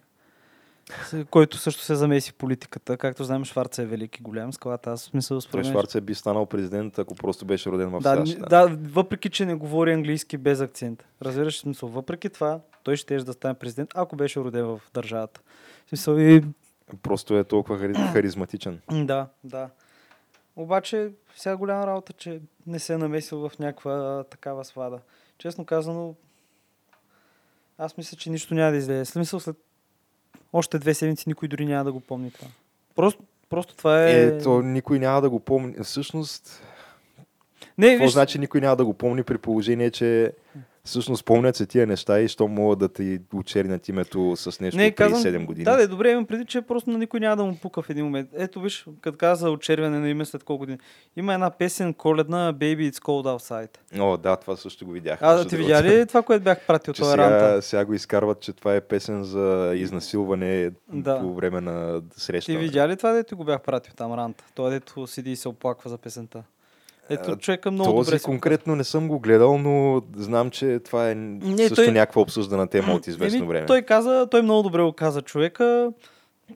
който също се замеси в политиката. Както знаем, Шварца е велики, голям. Скалата, аз смисъл според мен... Шварце би станал президент, ако просто беше роден в Да, САЩ. ни- да, въпреки, че не говори английски без акцент. Разбираш смисъл? Въпреки това, той ще да стане президент, ако беше роден в държавата. Смисъл и... Просто е толкова хари- харизматичен. Да, да. Обаче, сега голяма работа, че не се е намесил в някаква такава свада. Честно казано, аз мисля, че нищо няма да излезе. След мисъл, след още две седмици никой дори няма да го помни това. Просто, просто това е... Е, то никой няма да го помни. Всъщност, Не, какво виж, значи никой няма да го помни при положение, че всъщност помнят се тия неща и що могат да ти очернят името с нещо Не, казвам, 7 години. Да, да, добре, имам преди, че просто на никой няма да му пука в един момент. Ето виж, като каза очервяне на име след колко години. Има една песен коледна Baby It's Cold Outside. О, да, това също го видях. А, между ти видя ли това, което бях пратил, този ранта? сега го изкарват, че това е песен за изнасилване Да. по време на среща. Ти видя ли това, дето го бях пратил там ранта? Той дето седи и се оплаква за песента. Ето, човека много Този добре конкретно не съм го гледал, но знам, че това е Не, също той- някаква обсъждана тема от известно Еми, време. Той каза, той много добре го каза човека.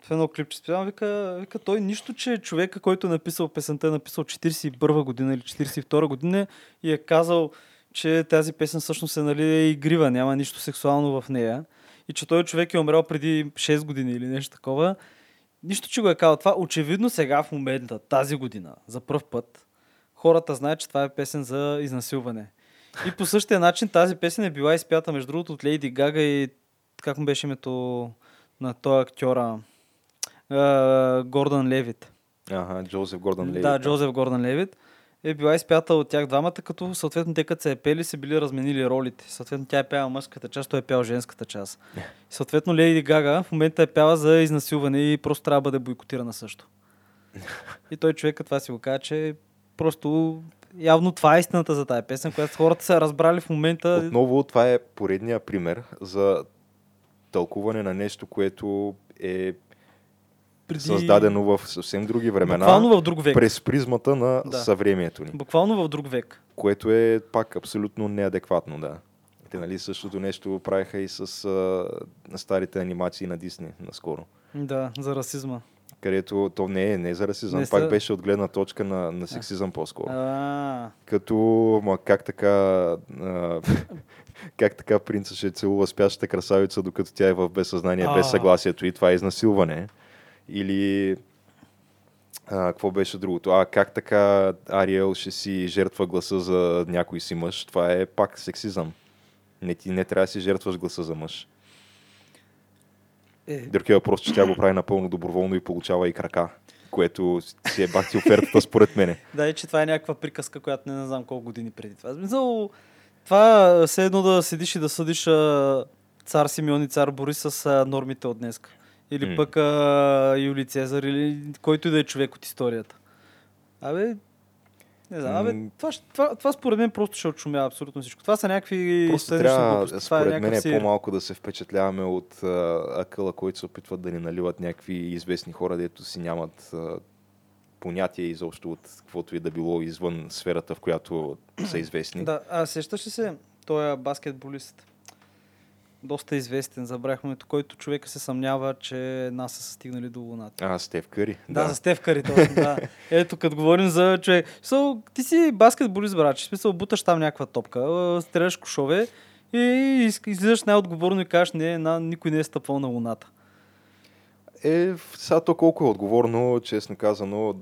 В едно клипче специално вика, вика, той нищо, че човека, който е написал песента, е написал 41 година или 42 година и е казал, че тази песен всъщност е нали, е игрива, няма нищо сексуално в нея. И че той човек е умрял преди 6 години или нещо такова. Нищо, че го е казал това. Очевидно сега в момента, тази година, за първ път, хората знаят, че това е песен за изнасилване. И по същия начин тази песен е била изпята, между другото, от Лейди Гага и как му беше името на този актьора. а, Гордън Левит. Ага, Джозеф Гордън Левит. Да, Джозеф Гордън Левит е била изпята от тях двамата, като съответно те като се е пели, се били разменили ролите. Съответно тя е пяла мъжката част, той е пял женската част. Съответно Леди Гага в момента е пяла за изнасилване и просто трябва да бъде бойкотирана също. И той човек това си го каза, че просто явно това е истината за тази песен, която хората са разбрали в момента. Отново това е поредния пример за тълкуване на нещо, което е преди... създадено в съвсем други времена, Буквално в друг век. през призмата на Да. съвремието ни, Буквално в друг век. което е пак абсолютно неадекватно, да. Те, нали, същото нещо правиха и с а, старите анимации на Дисни наскоро. Да, за расизма. Където то не е не за расизъм, Не пак са- беше от гледна точка на, на сексизъм по-скоро. А, Като, ма как така, а, как така принца ще целува спящата красавица, докато тя е в безсъзнание, без А. съгласието и това е изнасилване. Или а, какво беше другото? А, как така Ариел ще си жертва гласа за някой си мъж? Това е пак сексизъм. Не, ти не трябва да си жертваш гласа за мъж. Е, Друг е въпрос, че тя го прави напълно доброволно и получава и крака, което си е бахти офертата според мене. да, и че това е някаква приказка, която не, не знам колко години преди това. Смисъл, това е все едно да седиш и да съдиш а, цар Симеон и цар Борис с а, нормите от днес. Или М. пък а, Юли Цезар, или който и да е човек от историята. Абе, не знам, абе, това, това, това според мен просто ще отшумява абсолютно всичко. Това са някакви Просто трябва, глупости. Това е според мен, е сир. по-малко да се впечатляваме от а, акъла, който се опитват да ни наливат някакви известни хора, дето си нямат а, понятие изобщо от каквото и да било извън сферата, в която са известни. Да, а сещаш ли се, той е баскетболист. Доста известен, забрах името, който човека се съмнява, че НАСА са стигнали до Луната. А, Стев Къри. Да, за Стев Кари, точно, да. Ето, като говорим за човек. So, ти си баскетболист, брат, смисъл, буташ там някаква топка, стреляш кошове и из- излизаш най-отговорно и кажеш, не, на, никой не е стъпвал на Луната. Е, сега то колко е отговорно, честно казано.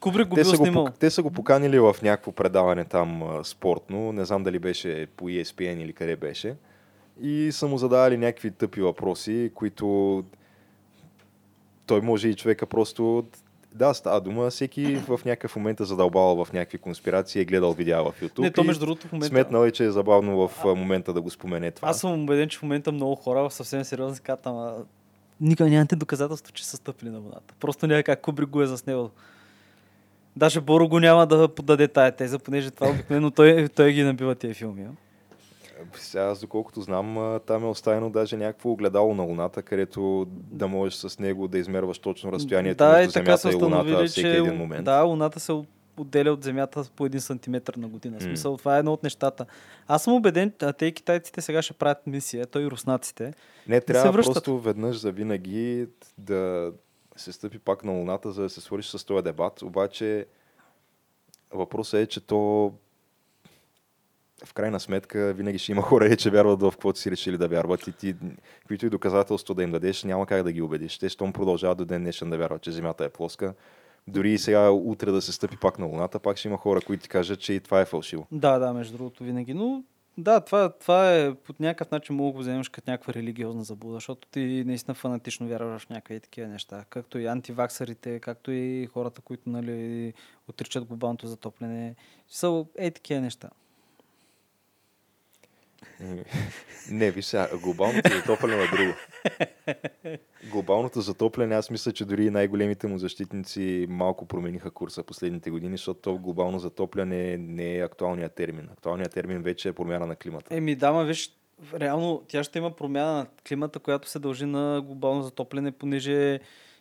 Кубрик го Те са го, снимал. пок- те са го поканили в някакво предаване там спортно, не знам дали беше по ESPN или къде беше. И са му задавали някакви тъпи въпроси, които той може и човека просто... Да, става дума, всеки в някакъв момент е задълбавал в някакви конспирации, е гледал видеа в YouTube. Не, то между другото в момента... Сметнал е, че е забавно в а, момента да го спомене това. Аз съм убеден, че в момента много хора съвсем сериозно казват, ама никога нямате доказателство, че са стъпили на Луната. Просто няма как Кубрик го е заснел. Даже Боро го няма да подаде тая теза, понеже това обикновено той, той ги набива тия филми. а. Сега, аз доколкото знам, там е оставено даже някакво огледало на Луната, където да можеш с него да измерваш точно разстоянието да, между Земята и Луната всеки един момент. да, Луната се от- отделя от Земята по един сантиметр на година. М. смисъл, това е едно от нещата. Аз съм убеден, а те и китайците сега ще правят мисия, той и руснаците. Не, трябва връщат. просто веднъж за винаги да се стъпи пак на Луната, за да се свърши с този дебат. Обаче въпросът е, че то в крайна сметка винаги ще има хора, че вярват в каквото си решили да вярват и ти, каквито и доказателство да им дадеш, няма как да ги убедиш. Те, щом продължават до ден днешен да вярват, че Земята е плоска, дори и сега утре да се стъпи пак на Луната, пак ще има хора, които ти кажат, че и това е фалшиво. Да, да, между другото винаги. Но да, това, това е по някакъв начин мога да го вземеш като някаква религиозна заблуда, защото ти наистина фанатично вярваш в някакви такива неща. Както и антиваксарите, както и хората, които нали, отричат глобалното затопляне. Са е такива неща. Не, виж сега, глобалното затопляне е друго. Глобалното затопляне, аз мисля, че дори най-големите му защитници малко промениха курса последните години, защото то глобално затопляне не е актуалният термин. Актуалният термин вече е промяна на климата. Еми, да, ма виж, реално тя ще има промяна на климата, която се дължи на глобално затопляне, понеже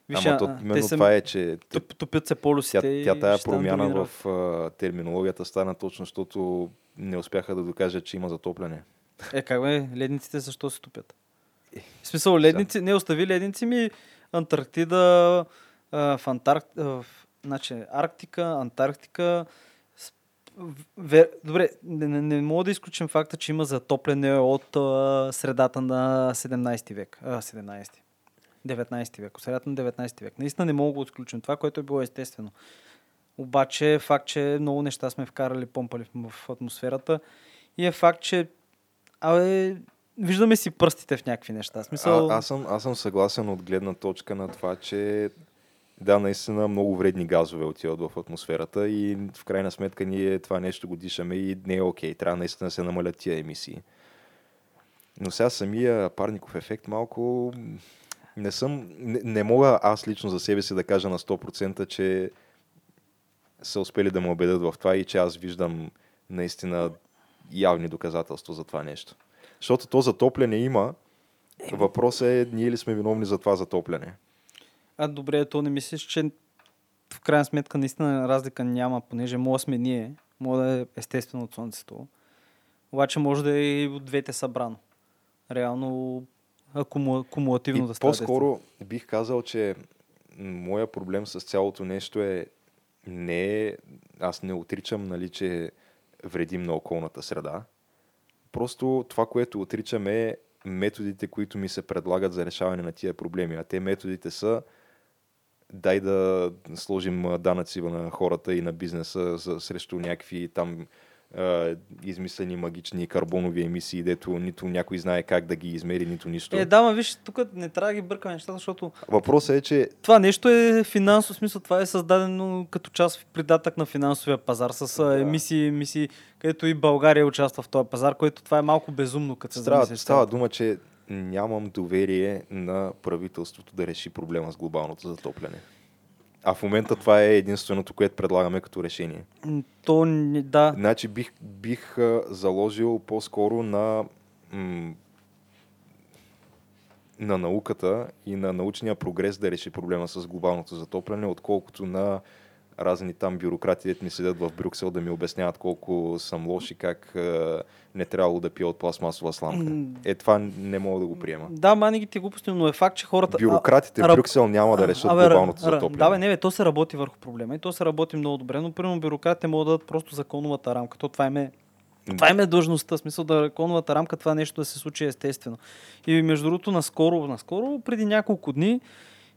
виж, Ама то, именно се- това е, че топ, топят се тя, полюсите и тя тая промяна в а, терминологията стана точно, защото не успяха да докажат, че има затопляне. Е, как бе, ледниците защо се топят? В смисъл, ледници, не остави ледници ми Антарктида, а, в Антарк... а, в, значи, Арктика, Антарктика. Добре, не, не, не мога да изключим факта, че има затопляне от а, средата на 17 век. А, 17. 19 век. Средата на 19 век. Наистина не мога да го изключим. Това, което е било естествено. Обаче е факт, че много неща сме вкарали, помпали в атмосферата. И е факт, че Абе, виждаме си пръстите в някакви неща. Смисъл, А, аз, съм, аз съм съгласен от гледна точка на това, че да, наистина много вредни газове отиват в атмосферата и в крайна сметка ние това нещо го дишаме и не е окей. Трябва наистина да се намалят тия емисии. Но сега самия парников ефект малко не съм, не, не мога аз лично за себе си да кажа на 100%, че са успели да ме убедят в това и че аз виждам наистина явни доказателства за това нещо. Защото то затопляне има. Въпросът е, ние ли сме виновни за това затопляне? а добре, то не мислиш, че в крайна сметка наистина разлика няма, понеже може сме ние, може да е естествено от Слънцето. Обаче може да е и от двете събрано. Реално акуму... кумулативно И да става. по-скоро бих казал, че моя проблем с цялото нещо е не е, аз не отричам, нали, че вредим на околната среда. Просто това, което отричам е методите, които ми се предлагат за решаване на тия проблеми. А те методите са дай да сложим данъци на хората и на бизнеса за, срещу някакви там а, измислени магични карбонови емисии, дето нито някой знае как да ги измери, нито нищо. Е, да, ма виж, тук не трябва да ги бъркаме нещата, защото Въпросът е, че това нещо е финансов смисъл, това е създадено като част в придатък на финансовия пазар с Да. емисии, емисии, където и България участва в този пазар, което това е малко безумно, като се става, става дума, че нямам доверие на правителството да реши проблема с глобалното затопляне. А в момента това е единственото, което предлагаме като решение. То да. Значи бих, бих заложил по-скоро на, м- на науката и на научния прогрес да реши проблема с глобалното затопляне, отколкото на разни там бюрократи, ми седят в Брюксел да ми обясняват колко съм лош и как а, не трябвало да пия от пластмасова сламка. Е, това не мога да го приема. Да, манигите глупости, но е факт, че хората... Бюрократите в раб- Брюксел няма да решат Абе, глобалното затопляне. Да, бе, не, бе, то се работи върху проблема и то се работи много добре, но примерно бюрократите могат да дадат просто законовата рамка. То това им е това им е длъжността, в смисъл да законовата рамка това нещо да се случи естествено. И между другото, наскоро, наскоро, преди няколко дни,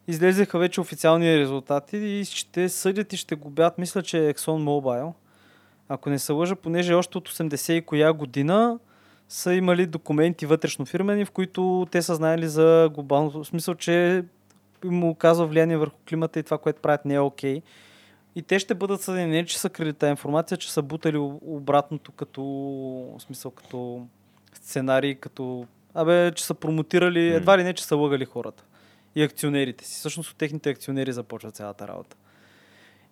излезеха вече официални резултати и ще съдят и ще губят, мисля, че е Exxon Mobil. Ако не се лъжа, понеже още от 80 и коя година са имали документи вътрешно фирмени, в които те са знаели за глобалното, в смисъл, че им оказва влияние върху климата и това, което правят не е окей. И те ще бъдат съдени, не че са крили тази информация, че са бутали обратното като, в смисъл, като сценарий, като, абе, че са промотирали, едва ли не, че са лъгали хората. И акционерите си. Всъщност от техните акционери започва цялата работа.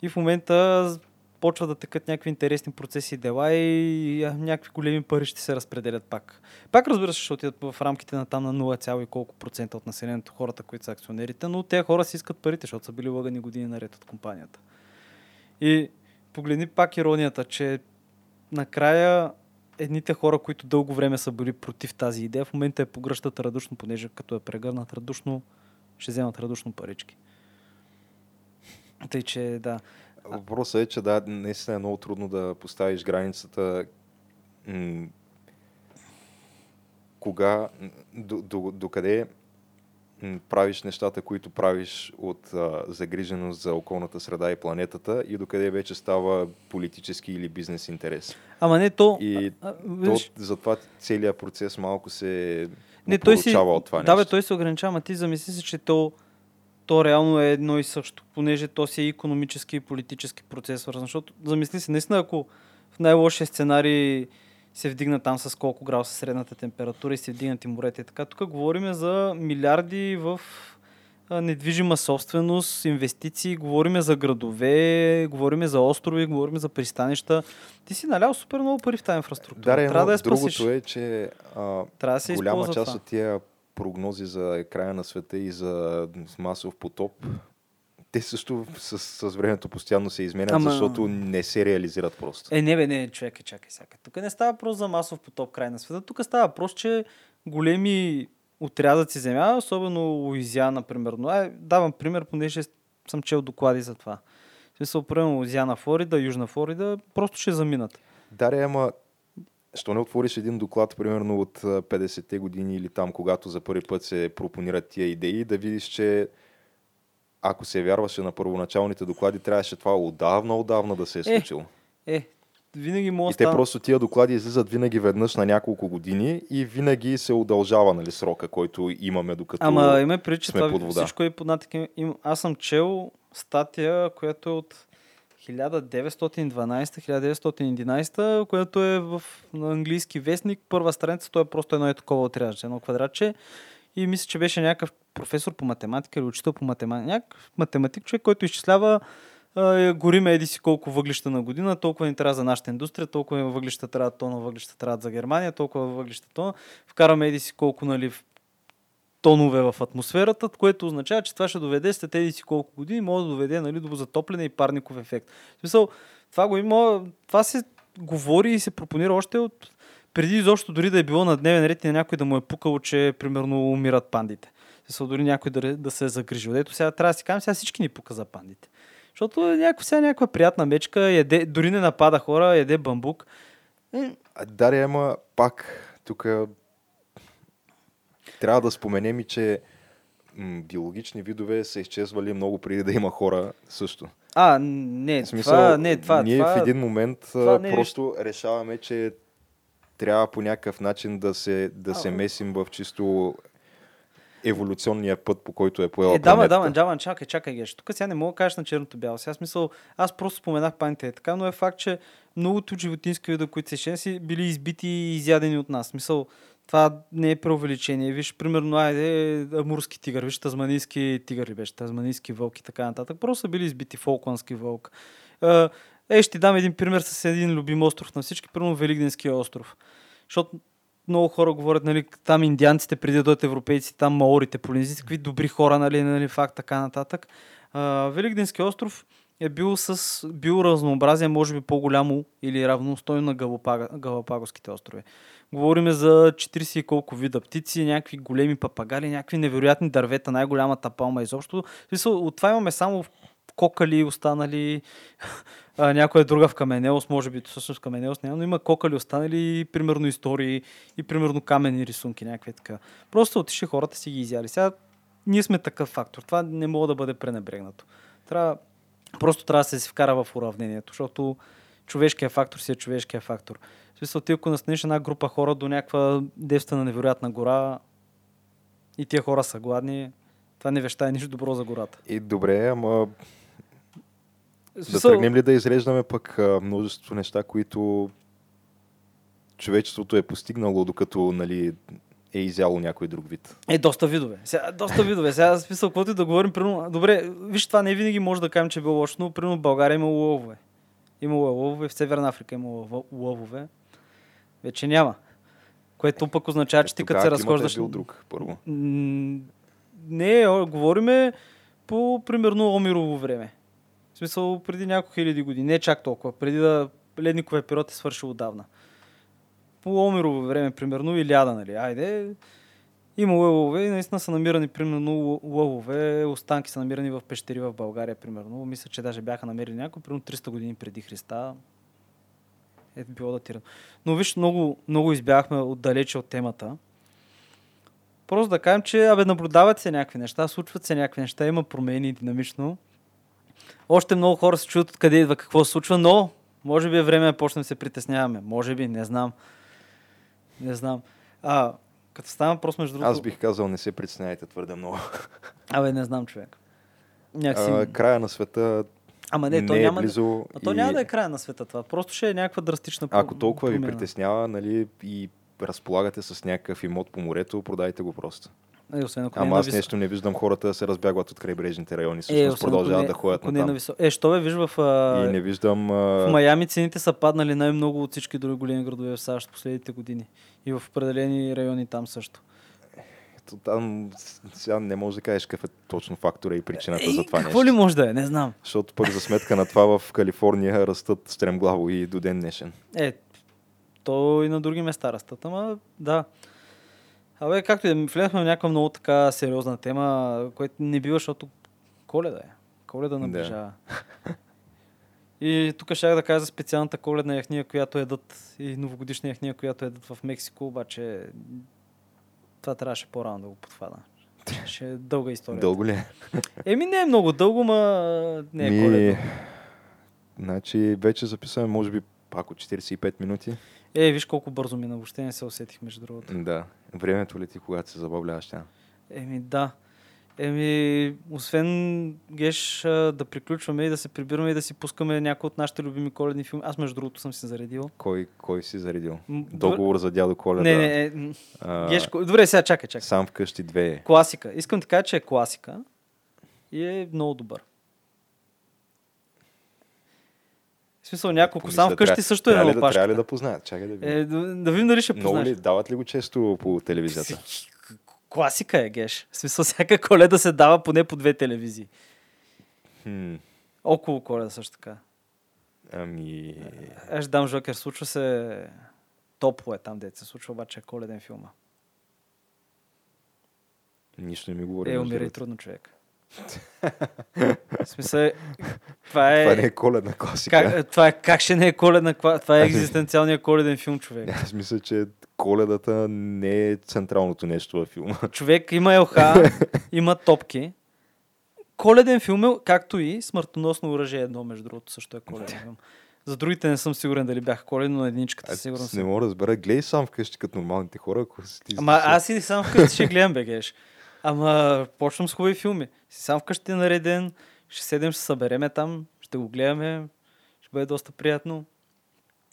И в момента почва да текат някакви интересни процеси и дела и някакви големи пари ще се разпределят пак. Пак разбира се, ще отидат в рамките на там на 0, и колко процента от населението хората, които са акционерите, но те хора си искат парите, защото са били лъгани години наред от компанията. И погледни пак иронията, че накрая едните хора, които дълго време са били против тази идея, в момента я погръщат радушно, понеже като е прегърнат радушно, ще вземат радушно парички. Тъй, че да. Въпросът е, че да, наистина е много трудно да поставиш границата м- кога, м, до, до, до къде правиш нещата, които правиш от а, загриженост за околната среда и планетата и докъде вече става политически или бизнес интерес. Ама не то... И а, а, То, виж, затова целият процес малко се не, той си, от това да, бе, той се ограничава, ама ти замисли се, че то, то реално е едно и също, понеже то си е економически и политически процес свързан. Защото замисли се, наистина, ако в най-лошия сценарий се вдигна там с колко градуса средната температура и се вдигнат и морете така. Тук говорим за милиарди в недвижима собственост, инвестиции, говориме за градове, говориме за острови, говориме за пристанища. Ти си налял супер много пари в тази инфраструктура. Да, Трябва да я спасиш. другото е, че а, Трябва да се голяма част това. от тия прогнози за края на света и за масов потоп, те също с, с времето постоянно се изменят, Ама- защото не се реализират просто. Е, не бе, не, човек, чакай сега. Тук не става въпрос за масов потоп край на света. Тук става въпрос, че големи отрязъци земя, особено Луизиана, примерно. Ай, давам пример, понеже съм чел доклади за това. В смисъл, примерно Луизиана, Флорида, Южна Флорида, просто ще заминат. Да, ре, ама що не отвориш един доклад, примерно от а, 50-те години или там, когато за първи път се пропонират тия идеи, да видиш, че ако се вярваше на първоначалните доклади, трябваше това отдавна, отдавна да се е Е, случило. Е, винаги мога И те просто тия доклади излизат винаги веднъж на няколко години и винаги се удължава нали, срока, който имаме докато Ама има преди, че това всичко е под. Им- Аз съм чел статия, която е от 1912-1911, която е в английски вестник. Първа страница, то е просто едно е такова отрязъче, едно квадратче. И мисля, че беше някакъв професор по математика или учител по математика. Някакъв математик човек, който изчислява е, гориме еди си колко въглища на година, толкова ни трябва за нашата индустрия, толкова въглища трябва тона, въглища трябва за Германия, толкова въглища тона. Вкараме еди си колко нали, тонове в атмосферата, което означава, че това ще доведе след еди си колко години, може да доведе нали, до затопляне и парников ефект. В смисъл, това го има, това се говори и се пропонира още от преди изобщо дори да е било на дневен ред и на някой да му е пукало, че примерно умират пандите. Смисъл, дори някой да, да се е загрижил. Ето сега трябва да си кажем, сега всички ни пука за пандите. Защото някаква, сега някаква приятна мечка, яде, дори не напада хора, яде бамбук. Дария, ама пак тук трябва да споменем и, че м, биологични видове са изчезвали много преди да има хора също. А, не, В смисъл, това, не, това, ние това, в един момент това не е просто решаваме, че трябва по някакъв начин да се, да А, се месим в чисто еволюционния път, по който е поела Е, да, ма, да, планетата. ма, Джаван, чакай, чакай, геш. Тук сега не мога да кажеш на черното бяло. Сега смисъл, аз просто споменах паните така, но е факт, че многото животински вида, които се шен, си били избити и изядени от нас. Смисъл, това не е преувеличение. Виж, примерно, айде, амурски тигър, виж, тазманийски тигър ли беше, тазманийски вълк и така нататък. Просто са били избити фолкландски вълк. Е, Е, ще ти дам един пример с един любим остров на всички, примерно Великденския остров. Защото много хора говорят, нали, там индианците преди да дойдат европейци, там маорите, полинезици, какви добри хора, нали, нали факт, така нататък. А, Великденски остров е бил с биоразнообразие, може би по-голямо или равностойно на Галапага, Галапагоските острови. Говориме за 40 и колко вида птици, някакви големи папагали, някакви невероятни дървета, най-голямата палма изобщо. От това имаме само кокали останали, а, някоя друга в Каменеос, може би всъщност в Каменеос няма, но има кокали останали, примерно истории и примерно каменни рисунки, някакви така. Просто отишли хората си ги изяли. Сега ние сме такъв фактор. Това не мога да бъде пренебрегнато. Трябва, просто трябва да се си вкара в уравнението, защото човешкият фактор си е човешкия фактор. В смисъл, ти ако настаниш една група хора до някаква девствена невероятна гора и тия хора са гладни, това не вещае нищо добро за гората. И добре, ама да тръгнем ли да изреждаме пък а, множество неща, които човечеството е постигнало, докато нали, е изяло някой друг вид. Е, доста видове. Сега, доста видове. Сега, смисъл, каквото и да говорим, примерно, добре, виж, това не винаги може да кажем, че е било лошо, но примерно в България има лъвове. Имало е лъвове, в Северна Африка има лъвове. Вече няма. Което пък означава, че ти като се разхождаш... Е бил друг, първо. Не, говориме по примерно Омирово време. В смисъл преди няколко хиляди години, не чак толкова, преди да ледниковия период е свършил отдавна. По Омирово време, примерно, и ляда, нали? Айде, има лъвове и наистина са намирани, примерно, лъ- лъвове, останки са намирани в пещери в България, примерно. Мисля, че даже бяха намерени някои, примерно 300 години преди Христа. Е било датирано. Но виж, много, много избягахме отдалече от темата. Просто да кажем, че абе, наблюдават се някакви неща, случват се някакви неща, има промени динамично. Още много хора се чуят откъде идва какво се случва, но може би е време да почнем да се притесняваме. Може би, не знам. Не знам. А, като става просто между другото... Аз бих казал, не се притеснявайте твърде много. Абе, не знам, човек. Някакси... А, края на света Ама не, не, то е няма, близо. а то и няма да е края на света това. Просто ще е някаква драстична Ако толкова ви промяна. притеснява, нали, и разполагате с някакъв имот по морето, продайте го просто. Е, освен ако не е Ама аз нещо не виждам хората да се разбягват от крайбрежните райони. Е, Всъщност ако продължават не- да ходят на не е там. нависоко. Е, що бе, виж в... А... И не виждам... В А... Майами цените са паднали най-много от всички други големи градове в САЩ последните години. И в определени райони там също. ето Там сега не можеш да кажеш какъв е точно фактора и причината Ей, за това какво нещо. ли може да е? Не знам. Защото пък за сметка на това в Калифорния растат стремглаво и до ден днешен. Е, то и на други места растат, ама да. Абе, както и да влезахме в някаква много така сериозна тема, което не бива, защото коледа е. Коледа Да. наближава. И тук ще да кажа за специалната коледна яхния, която едат и новогодишна яхния, която едат в Мексико, обаче това трябваше по-рано да го подхвана. Ще е дълга история. Дълго ли е? Еми не е много дълго, ма не е Ми, коледно. Значи вече записваме, може би, пак от 45 минути. Е, виж колко бързо мина, въобще не се усетих между другото. Да. Времето лети, когато се забавляваш тя. Еми да. Еми, освен Геш да приключваме и да се прибираме и да си пускаме някои от нашите любими коледни филми. Аз между другото съм си заредил. Кой, кой си заредил? Договор за дядо Коледа. Не, не, не. А, Геш, добре, сега чакай, чакай. Сам вкъщи две. Класика. Искам ти кажа, че е класика и е много добър. В смисъл няколко. Сам Помисля, вкъщи също е ли да, Трябва ли да познаят? Чакай да видим. Е, да, да видим дали ще Много познаеш. ли? Дават ли го често по телевизията? Класика е, Геш. В смисъл всяка коледа се дава поне по две телевизии. Хм, Около коледа също така. ами... Аз ще дам Жокер. Случва се... Топло е там, дете се случва, обаче е коледен филма. Нищо не ми говори. Е, умира и трудно човек. В смисъл, това е... Това не е коледна класика. Как, това е как ще не е коледна, кла- това е Ами- екзистенциалният коледен филм, човек. Аз мисля, че коледата не е централното нещо във филма. Човек има ЛХ, има топки. Коледен филм е, както и смъртоносно оръжие едно, между другото, също е коледен филм. За другите не съм сигурен дали бяха коледни, но единичката сигурно не мога да разбера. Гледай сам вкъщи като нормалните хора, ако си ти... Ама аз и сам вкъщи ще гледам бегеш. Ама почвам с хубави филми. Си сам вкъщи е нареден, ще седем, ще събереме там, ще го гледаме, ще бъде доста приятно.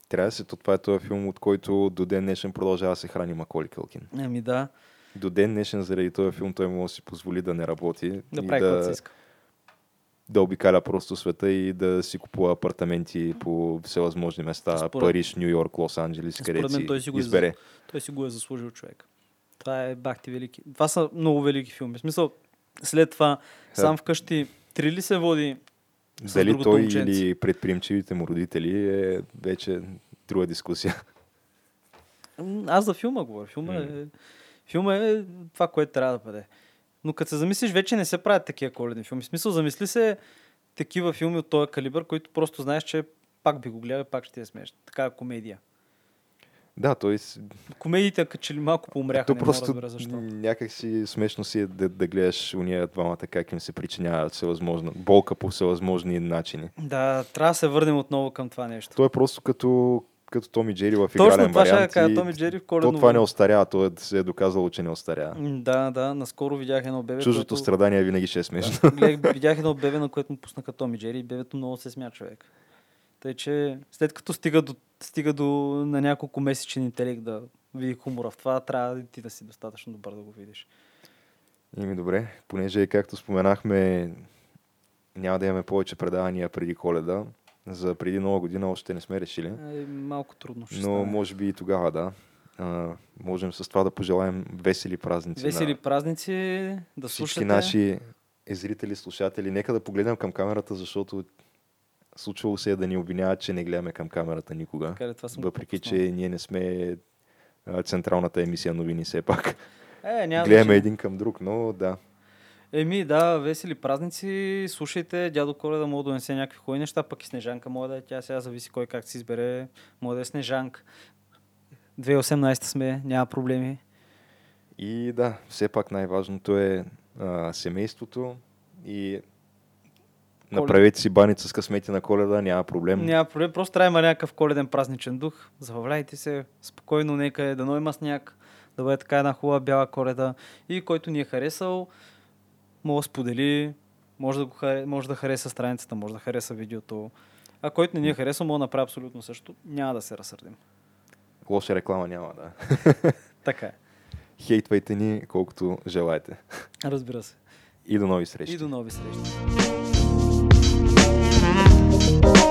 Трябва да се, то това е този филм, от който до ден днешен продължава да се храни Маколи Кълкин. Ами да, До ден днешен заради този филм той може да си позволи да не работи да прави си да, иска. да обикаля просто света и да си купува апартаменти по всевъзможни места. Според- Париж, Нью Йорк, Лос Анджелес, Според където си, той си го избере. Той си го е заслужил човек. Това е бахти велики. Това са много велики филми. В смисъл, след това сам вкъщи три ли се води с Дали той момченце. или предприемчивите му родители е вече друга дискусия. Аз за филма говоря. Филма, е, филма е това, което трябва да бъде. Но като се замислиш, вече не се правят такива коледни филми. В смисъл, замисли се такива филми от този калибър, които просто знаеш, че пак би го гледал, и пак ще ти е смешно. Такава комедия. Да, с- Комедиите, като че ли малко поумряха, то не просто разбера защо. някак си смешно си е да, да гледаш уния двамата как им се причинява всевъзможна болка по всевъзможни начини. Да, трябва да се върнем отново към това нещо. То е просто като, като Томи Джери в Точно игрален това ще вариант. и Томи Джери в То коледно това не остарява, то е, се е доказало, че не остарява. Да, да, наскоро видях едно бебе. Чуждото което... страдание винаги ще е смешно. Да, видях едно бебе, на което му пуснаха Томи Джери и бебето много се смя човек. Тъй, че след като стига до, стига до на няколко месечен интелект да види хумора в това, трябва и ти да си достатъчно добър да го видиш. Ими добре, понеже както споменахме, няма да имаме повече предавания преди коледа. За преди нова година още не сме решили. Е, малко трудно ще Но стане. може би и тогава да. А, можем с това да пожелаем весели празници Весели на празници, да всички слушате. наши зрители, слушатели. Нека да погледнем към камерата, защото случвало се е да ни обвиняват, че не гледаме към камерата никога. Така това съм Въпреки, че ние не сме централната емисия новини все пак. Е, няма Гледаме значение. един към друг, но да. Еми, да, весели празници. Слушайте, дядо Коледа може да донесе някакви хубави неща, пък и Снежанка може да е. Тя сега зависи кой как си избере. Може да е Снежанка. 2018 сме, няма проблеми. И да, все пак най-важното е а, семейството и направете си баница с късмети на коледа, няма проблем. Няма проблем, просто трябва да има някакъв коледен празничен дух. Забавляйте се, спокойно, нека е, дано има сняг, да бъде така една хубава бяла коледа. И който ни е харесал, може да сподели, може да, го, харе- може да хареса страницата, може да хареса видеото. А който не ни е харесал, може да направи абсолютно също. Няма да се разсърдим. Лоша реклама няма, да. Така е. Хейтвайте ни колкото желаете. Разбира се. И до нови срещи. И до нови срещи. oh